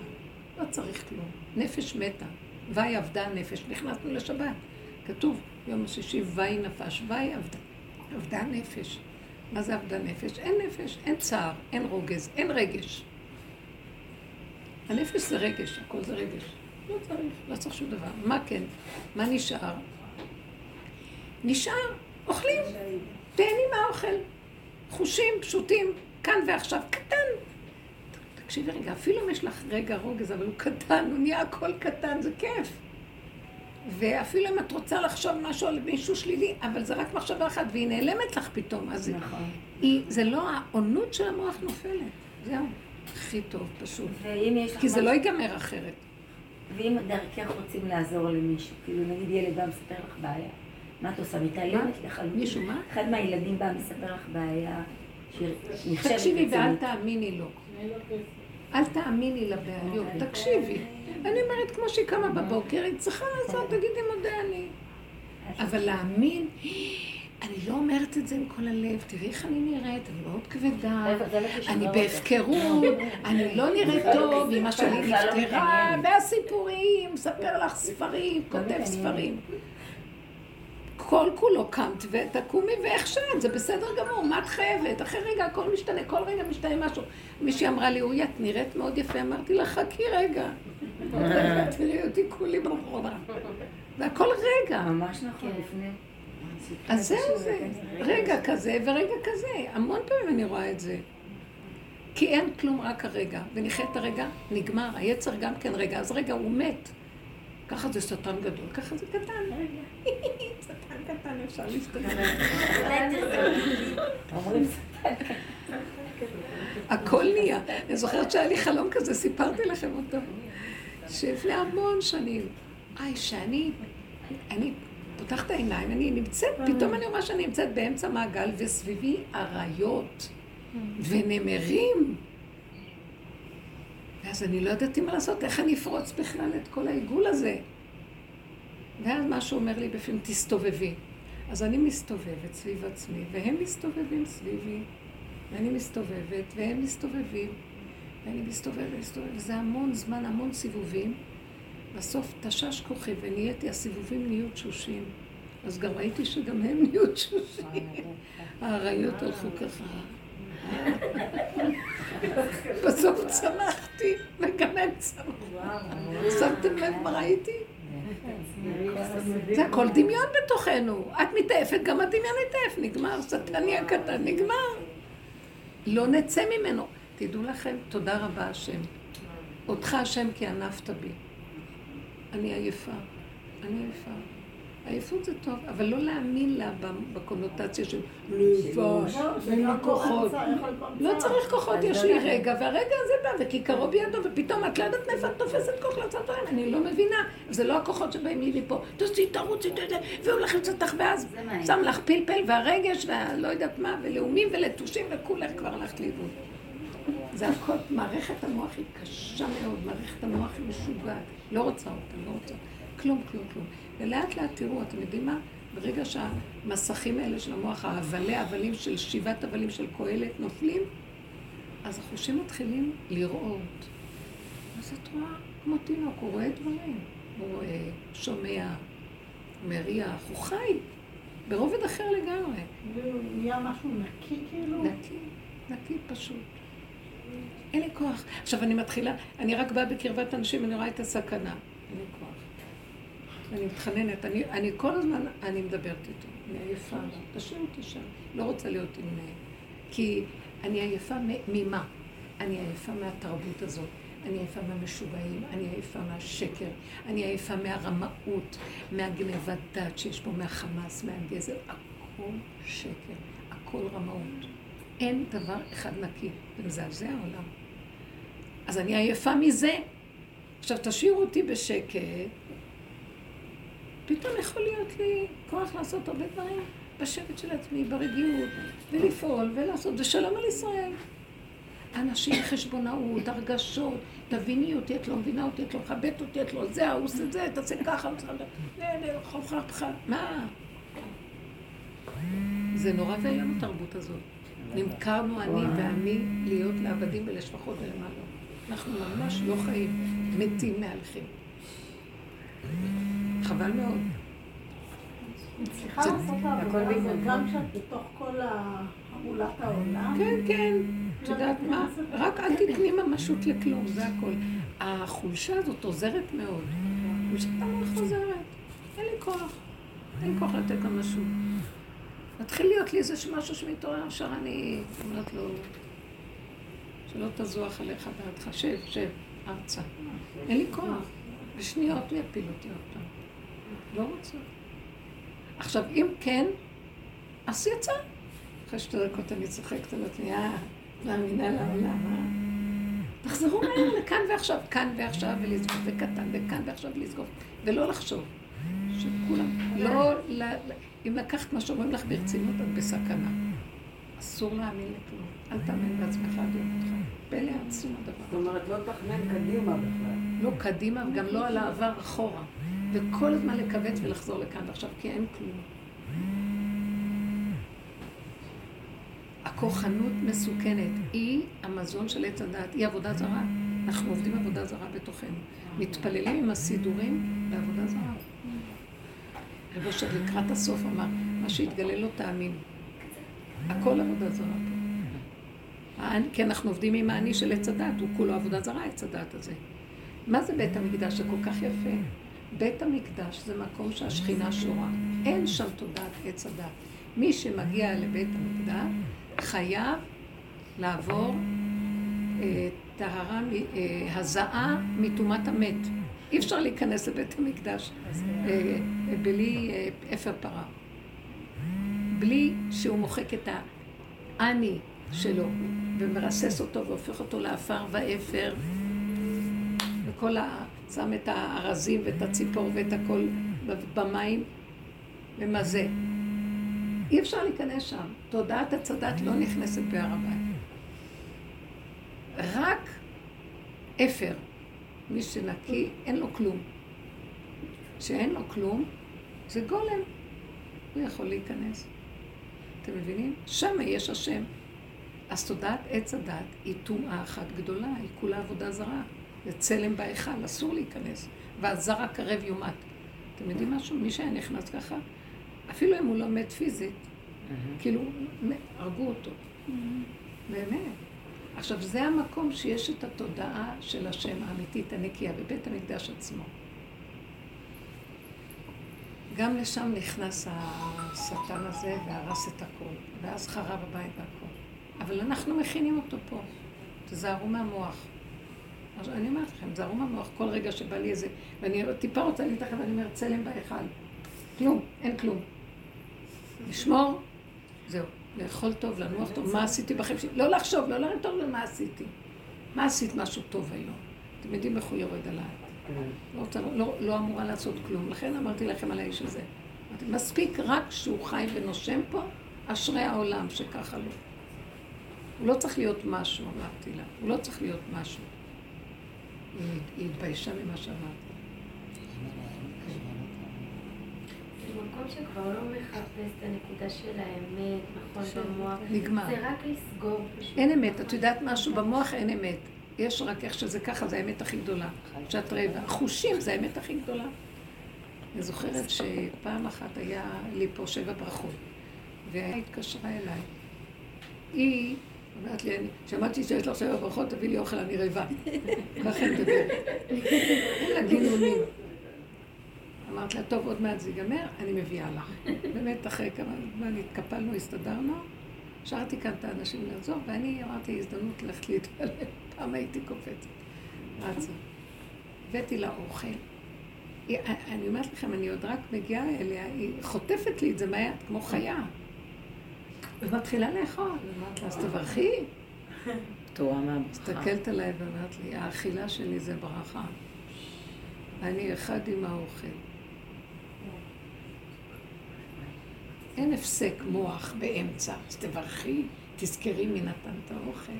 לא צריך כלום. נפש מתה. ואי אבדה הנפש. נכנסנו לשבת. כתוב, יום השישי, ואי נפש, ואי אבדה. אבדה הנפש. מה זה אבדה נפש? אין נפש, אין צער, אין רוגז, אין רגש. הנפש זה רגש, הכל זה רגש. לא צריך, לא צריך שום דבר. מה כן? מה נשאר? נשאר, אוכלים, תהני מהאוכל. חושים פשוטים, כאן ועכשיו, קטן. תקשיבי רגע, אפילו אם יש לך רגע רוגז, אבל הוא קטן, הוא נהיה הכל קטן, זה כיף. ואפילו אם את רוצה לחשוב משהו על מישהו שלילי, אבל זה רק מחשבה אחת, והיא נעלמת לך פתאום, אז נכון. היא, זה לא, העונות של המוח נופלת. זהו. הכי טוב, פשוט. ואם יש לך כי זה משהו- לא ייגמר אחרת. ואם דרכך רוצים לעזור למישהו, כאילו נגיד ילד בא מספר לך בעיה, מה את עושה? מתעלמת לחלוטין? מישהו מה? אחד מהילדים בא מספר לך בעיה, שנחשבת תקשיבי ואל. תאמיני לו. אל תאמיני לבעיות, אוקיי. תקשיבי. אני אומרת, כמו שהיא קמה בבוקר, היא צריכה לעשות, תגידי מודה אני. אבל להאמין, אני לא אומרת את זה עם כל הלב, תראי איך אני נראית, אני מאוד כבדה, אני. בהפקרות, אני לא נראית טוב, אמא שלי לא נפטרה, מתעניינת. והסיפורים, מספר לך ספרים, כותב מתעניינת. ספרים. כל כולו קמת ותקומי ואיך שאת, זה בסדר גמור, מה את חייבת? אחרי רגע הכל משתנה, כל רגע משתנה משהו. מישהי אמרה לי, אורי, את נראית מאוד יפה, אמרתי לה, חכי רגע. תראי אותי כולי ברחובה. והכל רגע. ממש נכון, לפני... אז זהו זה, רגע כזה ורגע כזה. המון פעמים אני רואה את זה. כי אין כלום, רק הרגע. ונחיה את הרגע, נגמר. היצר גם כן רגע, אז רגע, הוא מת. ככה זה שטן גדול, ככה זה קטן. שטן קטן, אפשר להסתכל. הכל נהיה. אני זוכרת שהיה לי חלום כזה, סיפרתי לכם אותו. שלפני המון שנים, היי, שאני, אני פותחת העיניים, אני נמצאת, פתאום אני רואה שאני נמצאת באמצע מעגל, וסביבי אריות ונמרים. ואז אני לא ידעתי מה לעשות, איך אני אפרוץ בכלל את כל העיגול הזה. ואז משהו אומר לי בפנים, תסתובבי. אז אני מסתובבת סביב עצמי, והם מסתובבים סביבי. ואני מסתובבת, והם מסתובבים, ואני מסתובבת, מסתובבת, וזה המון זמן, המון סיבובים. בסוף תשש כוחי ונהייתי, הסיבובים נהיו תשושים. אז גם ראיתי שגם הם נהיו תשושים. האריות הלכו ככה. בסוף צמחתי, וגם הם צמחו. שמתם לב מה ראיתי? זה הכל דמיון בתוכנו. את מתעייפת, גם הדמיון יתעייף, נגמר. שטני הקטן, נגמר. לא נצא ממנו. תדעו לכם, תודה רבה השם. אותך השם כי ענפת בי. אני עייפה. אני עייפה. עייפות זה טוב, אבל לא להאמין לה בקונוטציה של לבש, אין לי כוחות. לא צריך כוחות, יש לי רגע, והרגע הזה בא, וכיכרו בידו, ופתאום את לא יודעת מאיפה את תופסת כוח לעשות דברים, אני לא מבינה. זה לא הכוחות שבאים לי מפה. תעשי, תרוצי, והוא הולך לצאת לך, ואז. שם לך פלפל, והרגש, והלא יודעת מה, ולאומים ולטושים, וכולך כבר הלכת לאיבוד. זה הכל, מערכת המוח היא קשה מאוד, מערכת המוח היא משוגעת. לא רוצה אותה, לא רוצה. כלום, כלום, כלום. ולאט לאט תראו, אתם יודעים מה? ברגע שהמסכים האלה של המוח, ההבלי הבלים של שבעת הבלים של קהלת נופלים, אז החושים מתחילים לראות. אז את רואה כמו תינוק, הוא רואה דברים. הוא רואה, שומע, מריח, הוא חי. ברובד אחר לגמרי. נהיה משהו נקי כאילו? נקי, נקי פשוט. אין לי כוח. עכשיו אני מתחילה, אני רק באה בקרבת אנשים, אני רואה את הסכנה. אין לי כוח. אני מתחננת, אני, אני כל הזמן, אני מדברת איתו. אני עייפה, תשאיר אותי שם. לא רוצה להיות עם... כי אני עייפה ממה? אני עייפה מהתרבות הזאת. אני עייפה מהמשוגעים, אני עייפה מהשקר, אני עייפה מהרמאות, מהגנבת דת שיש פה, מהחמאס, מהגזל, הכל שקר, הכל רמאות. אין דבר אחד נקי, זה מזעזע העולם. אז אני עייפה מזה. עכשיו תשאירו אותי בשקט, פתאום יכול להיות לי כוח לעשות הרבה דברים בשבט של עצמי, ברגיעות, ולפעול ולעשות, ושלום על ישראל. אנשים, חשבונאות, הרגשות, תביני אותי, את לא מבינה אותי, את לא מכבדת אותי, את לא זה, ההוא עושה זה, תעשה ככה, חוכך, מה? זה נורא ואיום התרבות הזאת. נמכרנו אני ועמי להיות לעבדים ולשפחות ולמה לא. אנחנו ממש לא חיים, מתים מהלכים. חבל מאוד. צריכה לעשות את העבודה הזאת גם כשאת בתוך כל המולת העולם. כן, כן. את יודעת מה? רק אל תתני ממשות לכלום, זה הכל. החולשה הזאת עוזרת מאוד. חולשת המוח עוזרת. אין לי כוח. אין לי כוח לתת ממשות. מתחיל להיות לי איזה משהו שמתעורר, ישר אני אומרת לו, שלא תזוח עליך בעדך, שב, שב, ארצה. אין לי כוח. בשניות הוא יפיל אותי עוד פעם. לא רוצה. עכשיו, אם כן, אז יצא. אחרי שתי דקות אני צוחקת, לי, אה, מאמינה לעולם, אה? תחזרו מהר לכאן ועכשיו, כאן ועכשיו ולסגוף, וקטן, וכאן ועכשיו ולסגוף, ולא לחשוב. שכולם, לא, אם לקחת מה שאומרים לך ברצינות, את בסכנה. אסור להאמין לכלום. אל תאמין בעצמך יום אותך. פלא עצום הדבר. זאת אומרת, לא תכנן קדימה בכלל. לא קדימה וגם לא על העבר אחורה. וכל הזמן לכווץ ולחזור לכאן ועכשיו, כי אין כלום. הכוחנות מסוכנת. היא המזון של עץ הדת, היא עבודה זרה. אנחנו עובדים עבודה זרה בתוכנו. מתפללים עם הסידורים בעבודה זרה. רבו שלקראת הסוף אמר, מה שיתגלה לא תאמין. הכל עבודה זרה פה. כי אנחנו עובדים עם האני של עץ הדת, הוא כולו עבודה זרה, עץ הדת הזה. מה זה בית המקדש? זה כל כך יפה. בית המקדש זה מקום שהשכינה שורה. אין שם תודעת עץ הדת. מי שמגיע לבית המקדש חייב לעבור אה, טהרה, אה, הזעה מטומאת המת. אי אפשר להיכנס לבית המקדש אה, בלי אפר פרה. בלי שהוא מוחק את האני שלו ומרסס אותו והופך אותו לעפר ואפר וכל ה... שם את הארזים ואת הציפור ואת הכל במים ומזה. אי אפשר להיכנס שם. תודעת הצדת לא נכנסת בהר הבית. רק אפר. מי שנקי, אין לו כלום. שאין לו כלום, זה גולם. הוא יכול להיכנס. אתם מבינים? שם יש השם. אז תודעת עץ הדת היא טומאה אחת גדולה, היא כולה עבודה זרה. זה צלם בהיכל, אסור להיכנס. והזרע קרב יומת. אתם יודעים משהו? מי שהיה נכנס ככה, אפילו אם הוא לא מת פיזית, כאילו, הרגו אותו. באמת. עכשיו, זה המקום שיש את התודעה של השם האמיתית, הנקייה, בבית המקדש עצמו. גם לשם נכנס השטן הזה והרס את הכל, ואז חרב הבית והכל. אבל אנחנו מכינים אותו פה. תזהרו מהמוח. אז אני אומרת לכם, תזהרו מהמוח כל רגע שבא לי איזה, ואני טיפה רוצה להתרחב, ואני אומרת, צלם בהיכל. כלום, אין כלום. לשמור, זהו. לאכול טוב, לנוח טוב, מה עשיתי בחיים שלי? לא לחשוב, לא להרים טוב למה עשיתי. מה עשית משהו טוב היום? אתם יודעים איך הוא יורד עליי. לא, לא, לא אמורה לעשות כלום. לכן אמרתי לכם על האיש הזה. מספיק רק שהוא חי ונושם פה, אשרי העולם שככה לא. הוא לא צריך להיות משהו, אמרתי לה. הוא לא צריך להיות משהו. היא התביישה ממה שאמרתי. במקום שכבר לא מחפש את הנקודה של האמת, נכון, במוח. נגמר. זה רק לסגור פשוט. אין אמת. את יודעת משהו? במוח אין אמת. יש רק איך שזה ככה, זה האמת הכי גדולה. שאת רעבה. החושים זה האמת הכי גדולה. אני זוכרת שפעם אחת היה לי פה שבע ברכות, והיא התקשרה אליי. היא אומרת לי, שמעתי שיש לך שבע ברכות, תביא לי אוכל, אני רעבה. ככה מדברת. אין לה גינונים. אמרת לה, טוב, עוד מעט זה ייגמר, אני מביאה לך. באמת, אחרי כמה זמן התקפלנו, הסתדרנו, שרתי כאן את האנשים לעזור, ואני אמרתי, הזדמנות ללכת להתפלל, פעם הייתי קופצת. רצה. הבאתי לה אוכל. אני אומרת לכם, אני עוד רק מגיעה אליה, היא חוטפת לי את זה מהיד, כמו חיה. ומתחילה לאכול. אמרתי לה, אז תברכי. תורה מהברכה. מסתכלת עליי ואומרת לי, האכילה שלי זה ברכה. אני אחד עם האוכל. אין הפסק מוח באמצע, אז תברכי, תזכרי מי נתן את האוכל.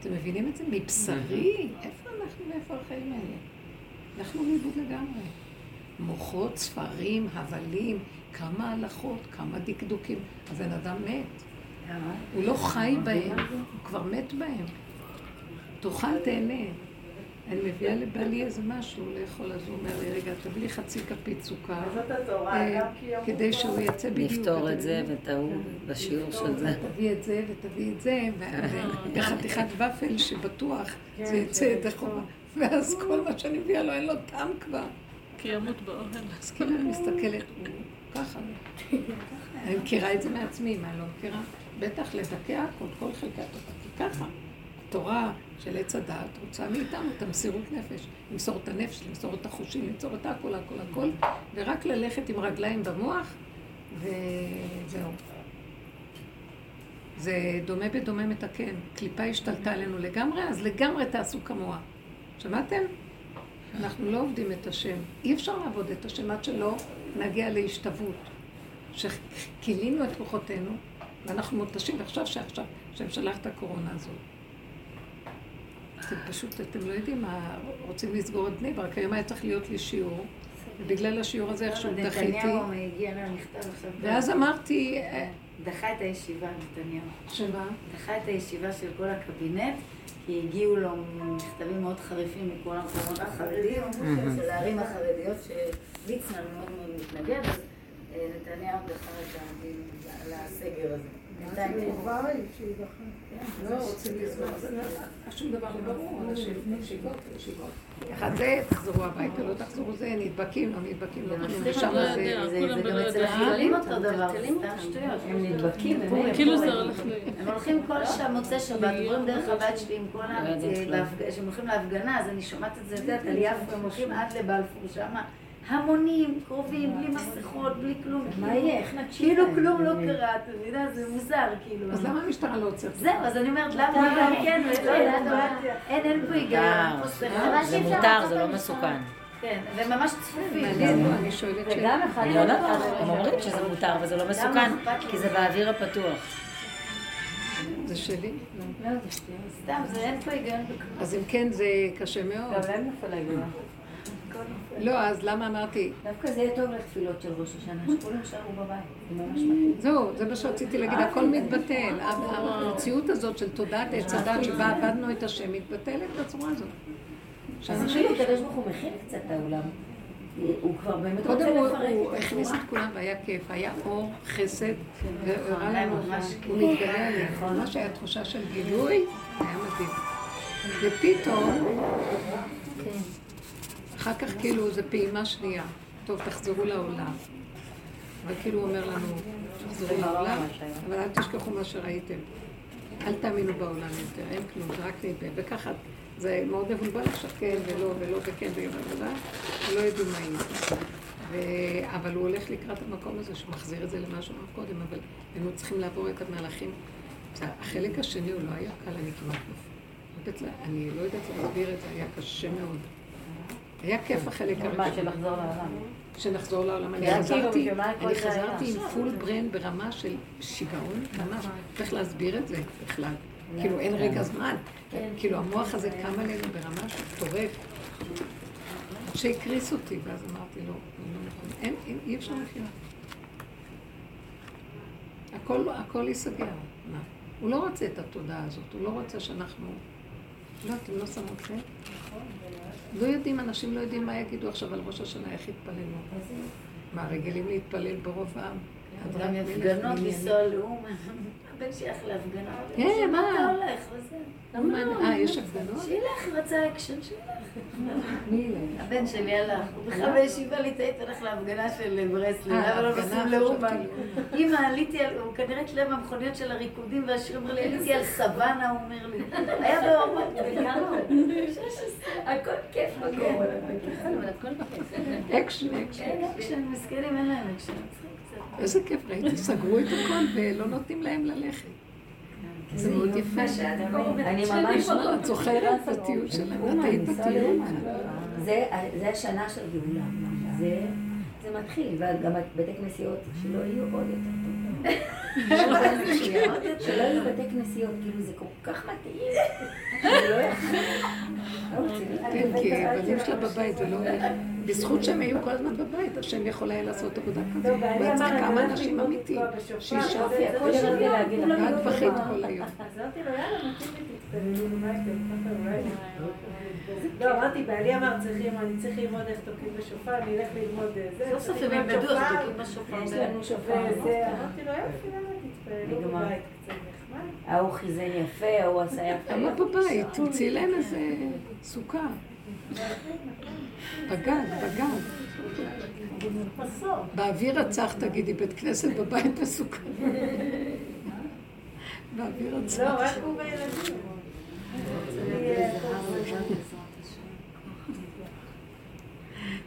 אתם מבינים את זה? מבשרי? איפה אנחנו ואיפה החיים האלה? אנחנו לאיבוד לגמרי. מוחות, ספרים, הבלים, כמה הלכות, כמה דקדוקים. הבן אדם מת. הוא לא חי בהם, הוא כבר מת בהם. תאכל, תהנה. אני מביאה לבעלי איזה משהו לאכול, אז הוא אומר לי, רגע, תביא לי חצי כפית סוכר, זאת התורה, אה, גם כי כדי שהוא יצא בדיוק. לפתור את זה ואת ההוא בשיעור של זה. תביא את זה ותביא את זה, וחתיכת ופל שבטוח זה יצא ידי חובה. ואז כל מה שאני מביאה לו אין לו טעם כבר. כי ימות באוהל. אז כאילו אני מסתכלת, הוא ככה. אני מכירה את זה מעצמי, מה לא מכירה? בטח לדכא הכל, כל חלקה טובה, כי ככה. התורה של עץ הדעת רוצה מאיתנו את המסירות נפש. למסור את הנפש, למסור את החושים, למסור את הכל, הכל, הכל, ורק ללכת עם רגליים במוח, וזהו. זה דומה בדומה מתקן. קליפה השתלטה עלינו לגמרי, אז לגמרי תעשו כמוה. שמעתם? אנחנו לא עובדים את השם. אי אפשר לעבוד את השם עד שלא נגיע להשתוות. שכילינו את כוחותינו, ואנחנו מותשים, ועכשיו שעכשיו, שהם שלח את הקורונה הזאת. אתם פשוט, אתם לא יודעים מה, רוצים לסגור את בני ברק, היום היה צריך להיות לי שיעור, ובגלל השיעור הזה איכשהו דחיתי, נתניהו הגיע לנו מכתב עכשיו. ואז אמרתי, אה, דחה את הישיבה, נתניהו. שמה? דחה את הישיבה של כל הקבינט, כי הגיעו לו מכתבים מאוד חריפים מכל המקומות החרדים, של הערים החרדיות, שליצמן מאוד מאוד מתנגד, אז אה, נתניהו דחה את הסגר הזה. לא רוצים זה לא, שום דבר לא ברור, אנשים ישיבות, ישיבות. אחד זה, תחזרו הביתה, לא תחזרו זה, נדבקים, לא נדבקים, לא כלום, ושם לא זה... גם לא אצל. החילונים אותו דבר, סתם. שטויות. הם נדבקים, באמת. כאילו זה הולך ל... הם הולכים כל שעה מוצאי שבת, עוברים דרך הבת שלי עם כל לא ה... יודעת כלום. בהפג- כשהם הולכים להפגנה, אז אני שומעת את זה, את יודעת, על יפו, הם הולכים עד לבלפור שמה. המונים, קרובים, בלי מסכות, בלי כלום. מה כאילו- יהיה? איך נקשיב כאילו? כלום לא קרה, אתה מבינה? זה מוזר, כאילו. אז למה המשטרה לא עוצרת? זהו, אז אני אומרת, למה גם כן, לא יודעת, אין, אין פה היגיון. זה מותר, זה לא מסוכן. כן, וממש צפופים. מעניין, אני שואלת שאלה. וגם אחד אני לא יודעת, הם אומרים שזה מותר וזה לא מסוכן, כי זה באוויר הפתוח. זה שלי? לא. לא, זה שטויות. סתם, זה אין פה היגיון בכלום. אז אם כן, זה קשה מאוד. גם להם הגנה. לא, אז למה אמרתי? דווקא זה יהיה טוב לתפילות של ראש השנה, שכולם יישארו בבית. זהו, זה מה שרציתי להגיד, הכל מתבטל. המציאות הזאת של תודעת עץ הדת שבה עבדנו את השם מתבטלת בצורה הזאת. אז. אפילו הקדוש ברוך הוא מכין קצת את העולם. הוא כבר באמת קודם רוצה הוא לפרק הוא את הכניס. את כולם והיה כיף, היה אור, חסד, והראה היה לנו, ממש הוא מתגלה עלינו, ממש היה תחושה של גילוי, היה מדהים. ופתאום, אחר כך כאילו זה פעימה שנייה, טוב תחזרו לעולם. אבל כאילו הוא אומר לנו, תחזרו לעולם, אבל אל תשכחו מה שראיתם. אל תאמינו בעולם יותר, אין כלום, זה רק נדמה. וככה, זה מאוד מבולבל עכשיו, כן ולא, ולא וכן ולא, ולא יודעים מה יהיה. ו- אבל הוא הולך לקראת המקום הזה, שהוא מחזיר את זה למה שהוא אמר קודם, אבל היינו צריכים לעבור את המהלכים. החלק השני הוא לא היה קל, אני כמעט נופל. לא אני לא יודעת להסביר את זה, היה קשה מאוד. היה כיף החלק מה, הראשון. שנחזור לעולם. שנחזור לעולם. אני כן, חזרתי, אני? חזרתי עם פול ברן ברמה של שיגעון, ממש. צריך להסביר את זה בכלל. כאילו אין רגע זמן. כאילו המוח הזה קם עלינו ברמה של טורף. עד שהקריס אותי, ואז אמרתי לו, "לא, נכון. אין, אין, אי אפשר לחיות. הכל, הכל ייסגר. הוא לא רוצה את התודעה הזאת, הוא לא רוצה שאנחנו... לא, אתם לא שמות לב? לא יודעים, אנשים לא יודעים מה יגידו עכשיו על ראש השנה, איך יתפללו. מה, רגילים להתפלל ברוב העם? גם מלך הפגנות מניינים. לנסוע לאומן. הבן שייך להפגנה. כן, מה? אתה הולך וזה? למה מה, אה, יש הפגנות? שילך, רצה אקשן, שילך. מי ילך? הבן שלי הלך, הוא בכלל בישיבה ליטאית הלך להפגנה של אה, למה לא להפגנה, נוסעים לאומן? לאומן. אמא, עליתי על, הוא כנראה אצלם המכוניות של הריקודים והשירים, אומר לי, עליתי על סוואנה, הוא אומר לי. היה באומן, בן כמה הוא? 16. הכל כיף בקורונה. הכל כיף. אקשן, אקשן. כן, אקשן, מסכנים, אין להם אקשן. איזה כיף, ראיתי, סגרו את הכל ולא נותנים להם ללכת. זה מאוד יפה. אני ממש... את זוכרת את הטיול שלנו? את היית בטיול? זה, זה השנה של גאולה. זה, זה מתחיל, וגם בתי כנסיות, שלא יהיו עוד יותר טובים. שלא יהיו בתי כנסיות, כאילו זה כל כך מתאים. שלא כן, כי הבנים שלה בבית, זה לא... בזכות שהם היו כל הזמן בבית, השם יכול היה לעשות עבודה כזאת. הוא אמרתי, כמה אנשים אמיתיים. שישה, כל שבוע כולם ואת יהיו בכית בבית. כל היום. אז אמרתי לו, יאללה, מתאים לי? לא, אמרתי, בעלי אמר, אני צריך ללמוד איך תוקעים בשופר, אני אלך ללמוד אה, זה. סוף סוף הם ילמדו איך. תוקעים בשופר. יש לנו שופר. וזה, אמרתי לו, יופי, יאללה, תתפללו. בבית, קצת נחמד. ההוא חיזן יפה, ההוא עשה יפה. למה בבית? תמצאי להם איזה סוכה. בגג, בגג. באוויר הצח תגידי, בית כנסת בבית וסוכה. באוויר לא, הצח. רק הוא וילדים.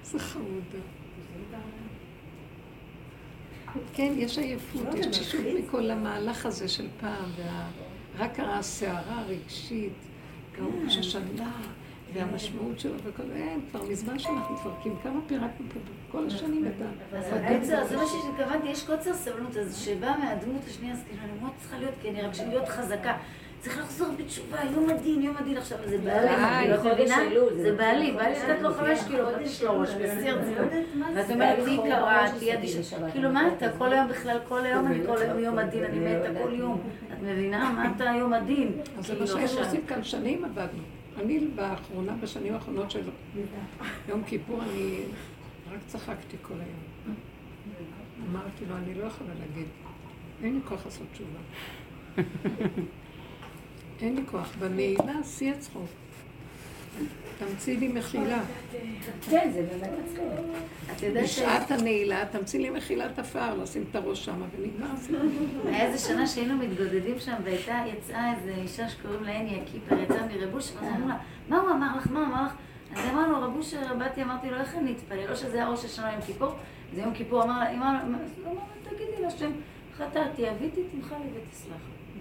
איזה חמודה. כן, יש עייפות, יש תשישות מכל המהלך הזה של פעם, ורק הסערה הרגשית, גם ראש השנה, והמשמעות שלו וכל זה, כבר מזמן שאנחנו מפרקים, כמה פירקנו פה כל השנים את אז ה... בעצם, זה מה שהתכוונתי, יש קוצר סבלנות, אז שבא מהדמות השנייה, אז כאילו, אני מאוד צריכה להיות, כי אני רק להיות חזקה. צריך לחזור בתשובה, יום הדין, יום הדין עכשיו, זה בעלי, חודש מבינה? זה זה בעלי, חודש בא לי לתת לו. חמש קילו, יש לו ראש, בשיא הרצינות. ואת אומרת, בעלי תהיי קרה, תהיי אדישה. כאילו, מה אתה, את כל זה. היום בכלל, כל היום אני, כל היום יום הדין, אני מתה כל יום. את מבינה? מה אתה יום הדין? אז זה מה כאילו, שהיינו עכשיו. עושים כאן, שנים עבדנו. אני באחרונה, בשנים האחרונות של יום כיפור, אני רק צחקתי כל היום. אמרתי לו, אני לא יכולה להגיד, אין לי כוח לעשות תשובה. אין לי כוח. בנעילה, שיא הצחוק. תמציא לי מחילה. כן, זה באמת ש... בשעת הנעילה, תמציא לי מחילת עפר, לשים את הראש שם, ונגמר. היה איזה שנה שהיינו מתגודדים שם, והייתה, יצאה איזה אישה שקוראים לה הני הקיפר, יצאה מרבוש, ואז אמרו לה, מה הוא אמר לך, מה הוא אמר לך? אז אמרנו, רבוש באתי, אמרתי לו, איך אני אתפלל? או שזה היה ראש השנה יום כיפור, זה יום כיפור, אמר לה, אמר לה, תגידי להשם, חטאתי, אביתי, תמחה לי ותסלח. ככה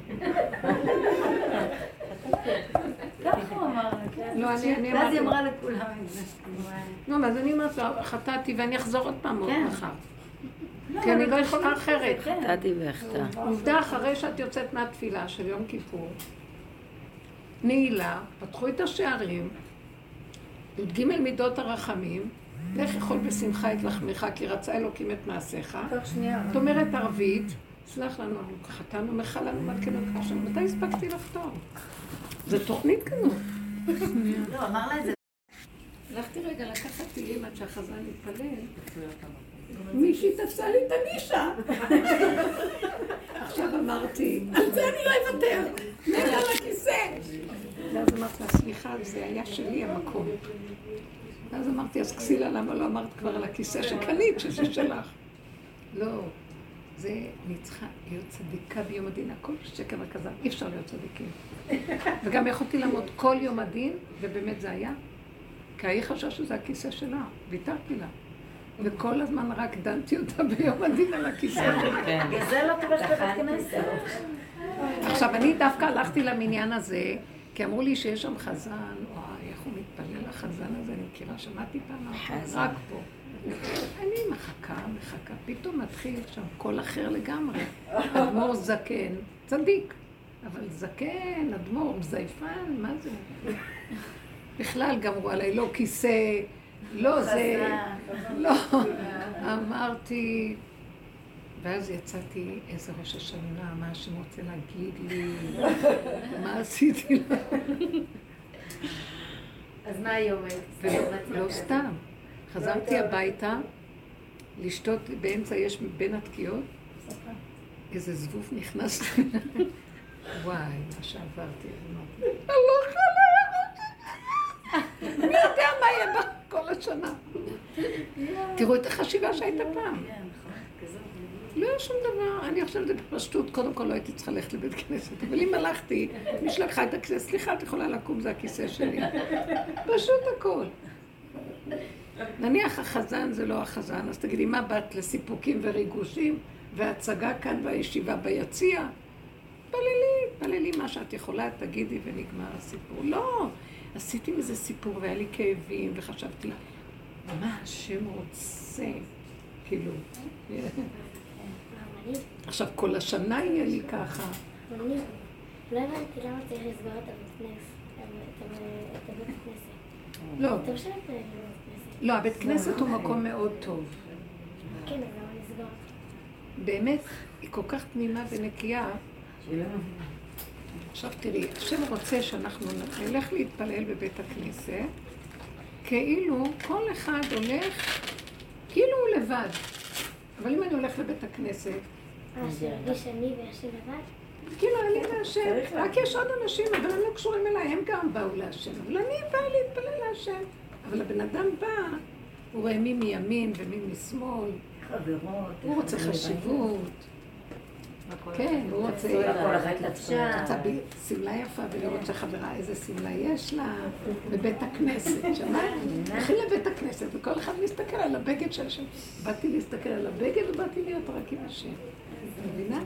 הוא אמר לה, כן. לא, ואז היא. אמרה לכולם את זה. לא, אז אני אומרת לו, חטאתי ואני אחזור עוד פעם עוד כן. מחר. כי אני לא יכולה אחרת. כן. חטאתי ואחטא. עובדה, אחרי שאת יוצאת מהתפילה של יום כיפור, נעילה, פתחו את השערים, י"ג מידות הרחמים, לך יכול בשמחה את לחמך, כי רצה אלוקים את מעשיך. תוך שנייה. את אומרת ערבית, סלח לנו, חטאנו, מחה לנו, מתקנו עכשיו, מתי הספקתי לחתום? זו תוכנית כזאת. לא, אמר לה את זה. הלכתי רגע לקחת תהילים עד שהחזן יתפלל. מישהי תפסה לי את הנישה. עכשיו אמרתי, על זה אני לא אוותר, נראה על הכיסא. ואז אמרתי לה, סליחה, זה היה שלי המקום. ואז אמרתי, אז כסילה, למה לא אמרת כבר על הכיסא שקנית, שזה שלך? לא, זה, אני צריכה להיות צדיקה ביום הדין, הכל שקר וכזב, אי אפשר להיות צדיקים. וגם יכולתי לעמוד כל יום הדין, ובאמת זה היה, כי ההיא חשבה שזה הכיסא שלה, ויתרתי לה. וכל הזמן רק דנתי אותה ביום הדין על הכיסא שלה. כן. בגלל זה לא תלך לבית כנסת. עכשיו, אני דווקא הלכתי למניין הזה, כי אמרו לי שיש שם חזן, וואי, איך הוא מתפלל לחזן הזה, אני מכירה, שמעתי פעם. רק פה. אני מחכה, מחכה, פתאום מתחיל שם קול אחר לגמרי. אדמו"ר זקן, צדיק, אבל זקן, אדמו"ר, זייפן, מה זה? בכלל גמרו עליי, לא כיסא, לא זה, לא. אמרתי, ואז יצאתי, איזה ראש השנה, מה השם רוצה להגיד לי, מה עשיתי לו. אז מה היום היית? ולא סתם. חזרתי הביתה, לשתות, באמצע יש בין התקיעות, איזה זבוב נכנס לי. וואי, מה שעברתי, אמרתי, אני לא יכולה מי יודע מה יהיה בה כל השנה? תראו את החשיבה שהייתה פעם. כן, נכון. לא היה שום דבר, אני את זה בפשטות, קודם כל לא הייתי צריכה ללכת לבית כנסת, אבל אם הלכתי, מישהו לקחה את הכיסא, סליחה, את יכולה לקום, זה הכיסא שלי. פשוט הכל. נניח החזן זה לא החזן, אז תגידי, מה באת לסיפוקים וריגושים והצגה כאן בישיבה ביציע? תפללי, תפללי מה שאת יכולה, תגידי ונגמר הסיפור. לא, עשיתי מזה סיפור והיה לי כאבים וחשבתי, מה השם רוצה? כאילו, עכשיו כל השנה יהיה לי ככה. לא הבנתי למה צריך לסגור. את הבית כנסת. לא, לא, הבית כנסת הוא מקום מאוד טוב. כן, אבל לסגור? באמת, היא כל כך תמימה ונקייה. עכשיו תראי, השם רוצה שאנחנו נלך להתפלל בבית הכנסת, כאילו כל אחד הולך, כאילו הוא לבד. אבל אם אני הולך לבית הכנסת, אה, שירגיש אני והשם לבד? כאילו אני והשם, רק יש עוד אנשים, אבל הם לא קשורים אליי, הם גם באו להשם. אבל אני באה להתפלל להשם. אבל הבן אדם בא, הוא רואה מי מימין ומי משמאל, חברות. הוא רוצה חשיבות. כן, הוא רוצה... לעצמה. רוצה ב- שמלה יפה ולראות שחברה איזה שמלה יש לה בבית הכנסת, שמעת? הולכים לבית הכנסת וכל אחד מסתכל על הבגד של השם. באתי להסתכל על הבגד ובאתי להיות רק עם השם. את מבינה?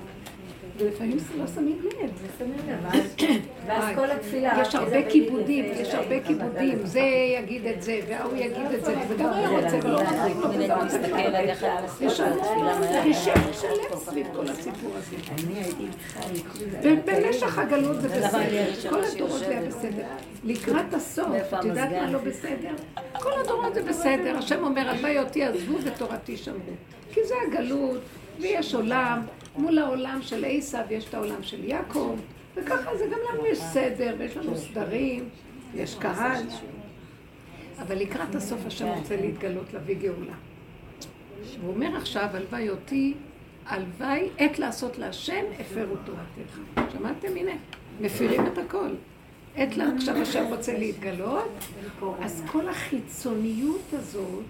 ולפעמים לא שמים לב. ואז כל התפילה. יש הרבה כיבודים, יש הרבה כיבודים, זה יגיד את זה, וההוא יגיד את זה, וזה גם הוא רוצה ולא מחזיק לו, לא היה יש רישם שלם סביב כל הסיפור הזה. ובמשך הגלות זה בסדר, כל הדורות זה היה בסדר. לקראת הסוף, את יודעת מה לא בסדר? כל הדורות זה בסדר, השם אומר, הלוואי אותי עזבו ותורתי שמרו. כי זה הגלות, ויש עולם, מול העולם של עשיו יש את העולם של יעקב, וככה זה גם לנו יש סדר, ויש לנו סדרים, יש קהל. אבל לקראת הסוף השם רוצה להתגלות, להביא גאולה. הוא אומר עכשיו, הלוואי אותי, הלוואי עת לעשות להשם, הפרו תורתך. שמעתם? הנה, מפירים את הכל. עת לה, עכשיו השם רוצה להתגלות, אז כל החיצוניות הזאת,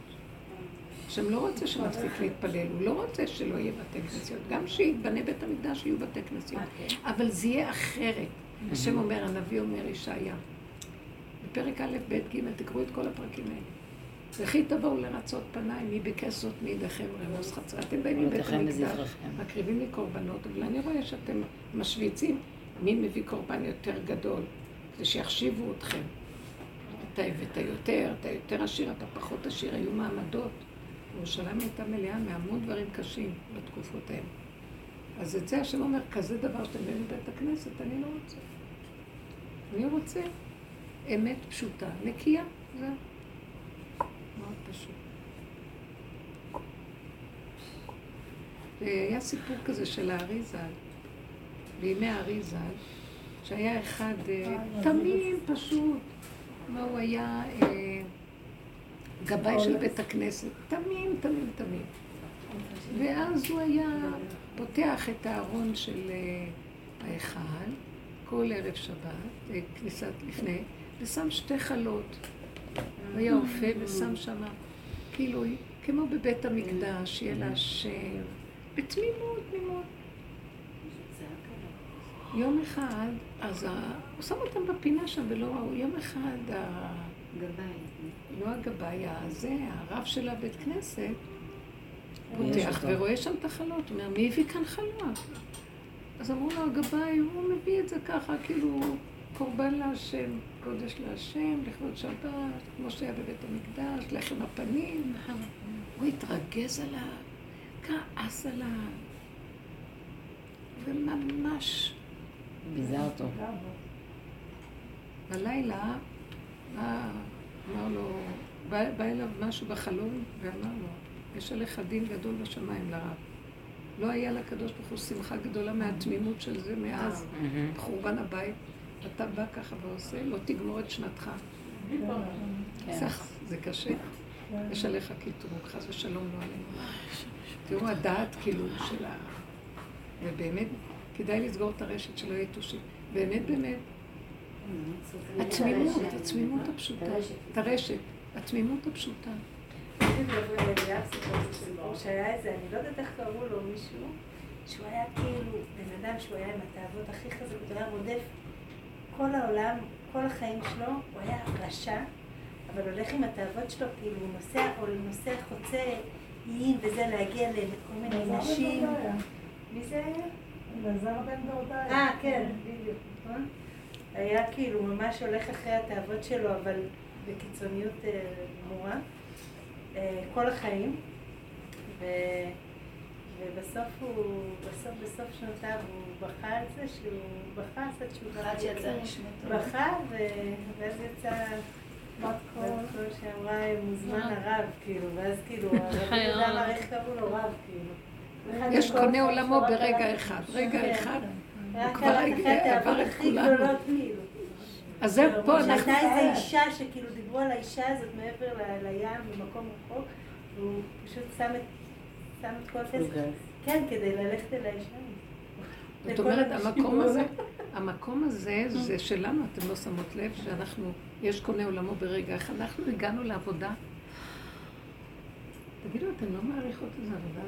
השם לא רוצה שנפסיק להתפלל, הוא לא רוצה שלא יהיה בתי כנסיות. גם שיתבנה בית המקדש יהיו בתי כנסיות. אבל זה יהיה אחרת. השם אומר, הנביא אומר ישעיה. בפרק א', ב', ג', תקראו את כל הפרקים האלה. וכי תבואו לרצות פניי, מי ביקש זאת מידיכם רמוס חצר. אתם באים מבית עבודתכם המקדש. מקריבים לי קורבנות, אבל אני רואה שאתם משוויצים מי מביא קורבן יותר גדול, כדי שיחשיבו אתכם. אתה הבאת יותר, אתה יותר עשיר, אתה פחות עשיר, היו מעמדות. ירושלים הייתה מלאה מהמון דברים קשים בתקופות האלה. אז את זה השם אומר, כזה דבר שאתם באים לבית הכנסת, אני לא רוצה. אני רוצה אמת פשוטה, נקייה, זהו. מאוד פשוט. והיה סיפור כזה של הארי ז"ל, בימי הארי ז"ל, שהיה אחד אה, תמים פשוט, מה הוא היה אה, גבאי של בית הכנסת, תמים, תמים, תמים. ואז הוא היה פותח את הארון של אה, ההיכל כל ערב שבת, אה, כניסת לפני, ושם שתי חלות. הוא היה אופה ושם שם, כאילו, כמו בבית המקדש, יהיה לה השם, בתמימות, תמימות. יום אחד, אז. הוא שם אותם בפינה שם ולא ראו, יום אחד, ה... לא הגבאי, הזה, הרב של הבית כנסת, פותח ורואה שם את החלות, הוא אומר, מי הביא כאן חלות? אז אמרו לו, הגבאי, הוא מביא את זה ככה, כאילו, קורבן להשם, קודש להשם, לכבוד שבת, כמו שהיה בבית המקדש, לחם הפנים. הוא התרגז עליו, כעס עליו, וממש ביזה אותו. בלילה, אמר לו, בא, בא אליו משהו בחלום ואמר לו, יש עליך דין גדול בשמיים לרב. לא היה לקדוש ברוך הוא שמחה גדולה מהתמימות של זה מאז חורבן הבית. אתה בא ככה ועושה, לא תגמור את שנתך. סך, זה קשה. יש עליך קטרוג, חס ושלום לא עלינו. תראו, הדעת כאילו של ה... ובאמת, כדאי לסגור את הרשת שלא יהיה תושים. באמת, באמת, התמימות, התמימות הפשוטה, את הרשת, התמימות הפשוטה. שהיה איזה, אני לא יודעת איך קראו לו, מישהו, שהוא היה כאילו בן אדם שהוא היה עם התאוות הכי חזקות, הוא היה רודף כל העולם, כל החיים שלו, הוא היה רשע, אבל הולך עם התאוות שלו, כאילו הוא נוסע, או נוסע חוצה איים וזה, להגיע לכל מיני נשים. מי זה היה? אלעזר בן דורדאי. אה, כן, בדיוק, נכון? היה כאילו ממש הולך אחרי התאוות שלו, אבל בקיצוניות אה, גמורה, אה, כל החיים. ו... ובסוף הוא, בסוף בסוף שנותיו הוא בכה על זה שהוא בכה, עשה תשובה. עד שיצא נשמתו. בכה, ו... ואז יצא בת קול שאמרה מוזמן הרב, כאילו, ואז כאילו, הרב רב. אמר איך קראו לו רב, כאילו. יש קונה עולמו ברגע אחד. רגע אחד. כבר הגיע- אחת עבר את הכי. גדולות, כאילו. אז זהו, פה אנחנו... שהייתה איזו אישה שכאילו דיברו על האישה הזאת מעבר לים במקום רחוק, והוא פשוט שם את, כל הכסף. כן, כדי ללכת אל האישה. זאת אומרת, המקום. הזה, המקום הזה זה שלנו, אתם לא שמות לב, שאנחנו, יש קונה עולמו ברגע אחד. אנחנו הגענו לעבודה. תגידו, אתן לא מעריכות איזה עבודה?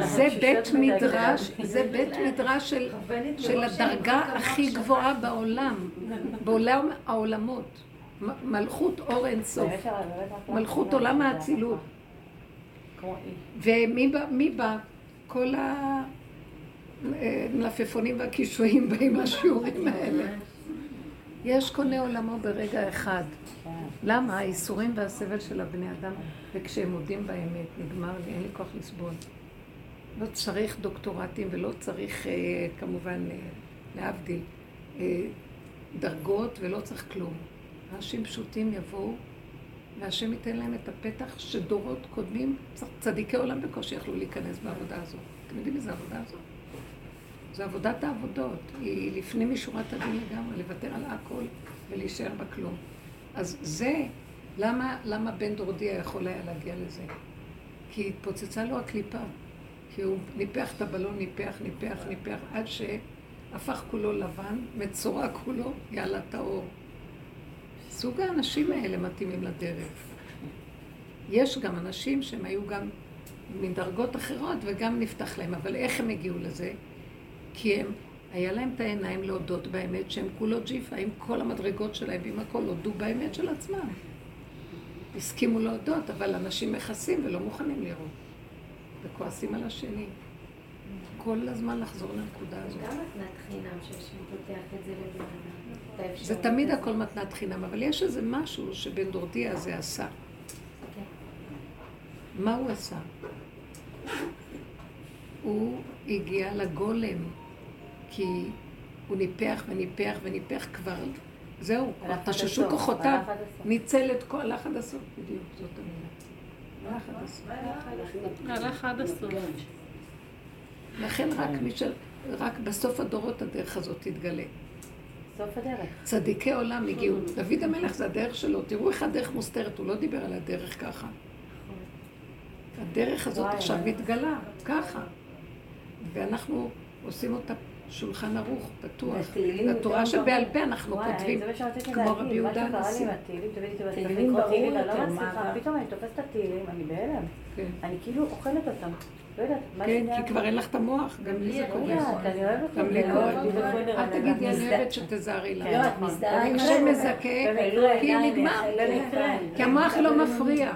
זה בית מדרש, זה בית מדרש של, של הדרגה הכי גבוהה בעולם, בעולם העולמות. מלכות אור אין סוף, מלכות עולם האצילות. ומי בא? מי בא? כל המלפפונים והקישואים באים לשיעורים האלה. יש קונה עולמו ברגע אחד. למה? האיסורים והסבל של הבני אדם, וכשהם מודים באמת, נגמר לי, אין לי כוח לסבול. לא צריך דוקטורטים ולא צריך, אה, כמובן, אה, להבדיל, אה, דרגות ולא צריך כלום. אנשים פשוטים יבואו, והשם ייתן להם את הפתח שדורות קודמים, צדיקי עולם בקושי יכלו להיכנס בעבודה הזאת. אתם יודעים איזה עבודה זאת? זו עבודת העבודות. היא לפני משורת הדין לגמרי, לוותר על הכל ולהישאר בכלום. אז זה, למה, למה בן דורדיה יכול היה להגיע לזה? כי התפוצצה לו הקליפה. כי הוא ניפח את הבלון, ניפח, ניפח, ניפח, עד שהפך כולו לבן, מצורע כולו, יאללה טהור. סוג האנשים האלה מתאימים לדרך. יש גם אנשים שהם היו גם מדרגות אחרות וגם נפתח להם, אבל איך הם הגיעו לזה? כי הם, היה להם את העיניים להודות באמת שהם כולו ג'יפה, עם כל המדרגות שלהם ועם הכל, הודו באמת של עצמם. הסכימו להודות, אבל אנשים מכסים ולא מוכנים לראות. וכועסים על השני. כל הזמן לחזור לנקודה הזאת. גם מתנת חינם שהשם פותח את זה לבן אדם. זה תמיד. הכל מתנת חינם, אבל יש איזה משהו שבן דורדיה הזה עשה. כן. מה הוא עשה? הוא הגיע לגולם, כי הוא ניפח וניפח וניפח כבר, זהו, כבר תששו כוחותיו. ניצל את כל, הלך עד הסוף, בדיוק, זאת המילה. הלך עד הסוף. הלך עד הסוף. לכן רק מי ש... רק בסוף הדורות הדרך הזאת תתגלה. סוף הדרך. צדיקי עולם הגיעו. דוד המלך זה הדרך שלו. תראו איך הדרך מוסתרת, הוא לא דיבר על הדרך ככה. הדרך הזאת עכשיו. מתגלה, ככה. ואנחנו עושים אותה שולחן ערוך, פתוח. יותר שבעל פה אנחנו כותבים, מה כמו רבי להגיד, מה יהודה שקרה לי הנשיא. עם התהילים, תהילים ברור יותר, לא מה? פתאום אני תופסת את התהילים, אני בהלם. כן. אני כאילו אוכלת אותם. לא מה כן, כי כבר אין לך את המוח, גם לי זה לא קורה. גם לי קורה. אל תגידי, אני. אוהבת שתזהרי לה. כשהוא זה. מזכה, כי נגמר. כי המוח לא מפריע.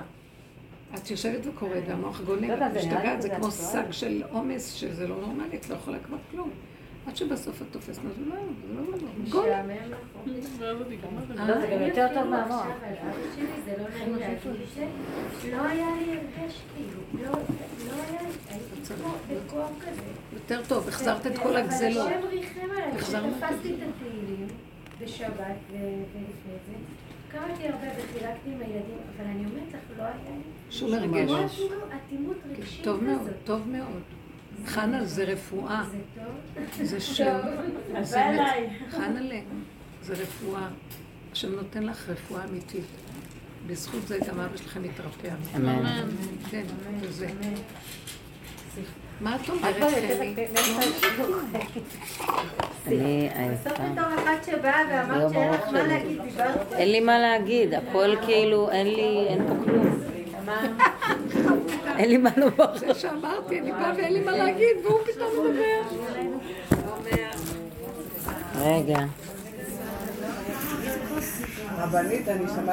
את יושבת וקוראת והמוח גונב, את משתגעת, זה כמו. שק של עומס שזה לא נורמלי, את לא יכולה כבר כלום. עד שבסוף את תופסת, זה לא, זה לא נורמלי. גול. משעמם לך. ואז אני גמרת. לא, זה גם יותר טוב מהמוח. לא זה, לא היה לי הרגש כאילו, לא לא היה לי, הייתי כמו בקור כזה. יותר טוב, החזרת את כל הגזלות. אבל השם ריחם עליי, כשתפסתי את התהילים בשבת ולפני זה, קראתי הרבה וחילקתי עם הילדים, אבל אני אומרת לך, לא היה לי שום הרגש. אטימות רגשית טוב מאוד, כזאת. טוב מאוד. חנה, זה רפואה. זה טוב? זה שם. זה באמת- חנה'לה, זה רפואה. השם נותן לך רפואה אמיתית. בזכות זה גם אבא שלכם התרפא. אמן. כן, וזה. מה את אומרת, חלי? השידור. אני בסוף עייפה. בתור אחת שבאה ואמרת שאין לך מה להגיד, דיברת אין לי מה להגיד, הכל כאילו, אין לי, אין פה כלום. אין לי מה לומר. זה שאמרתי, אני באה ואין לי מה להגיד, והוא פתאום מדבר. רגע. רבנית, אני שמעתי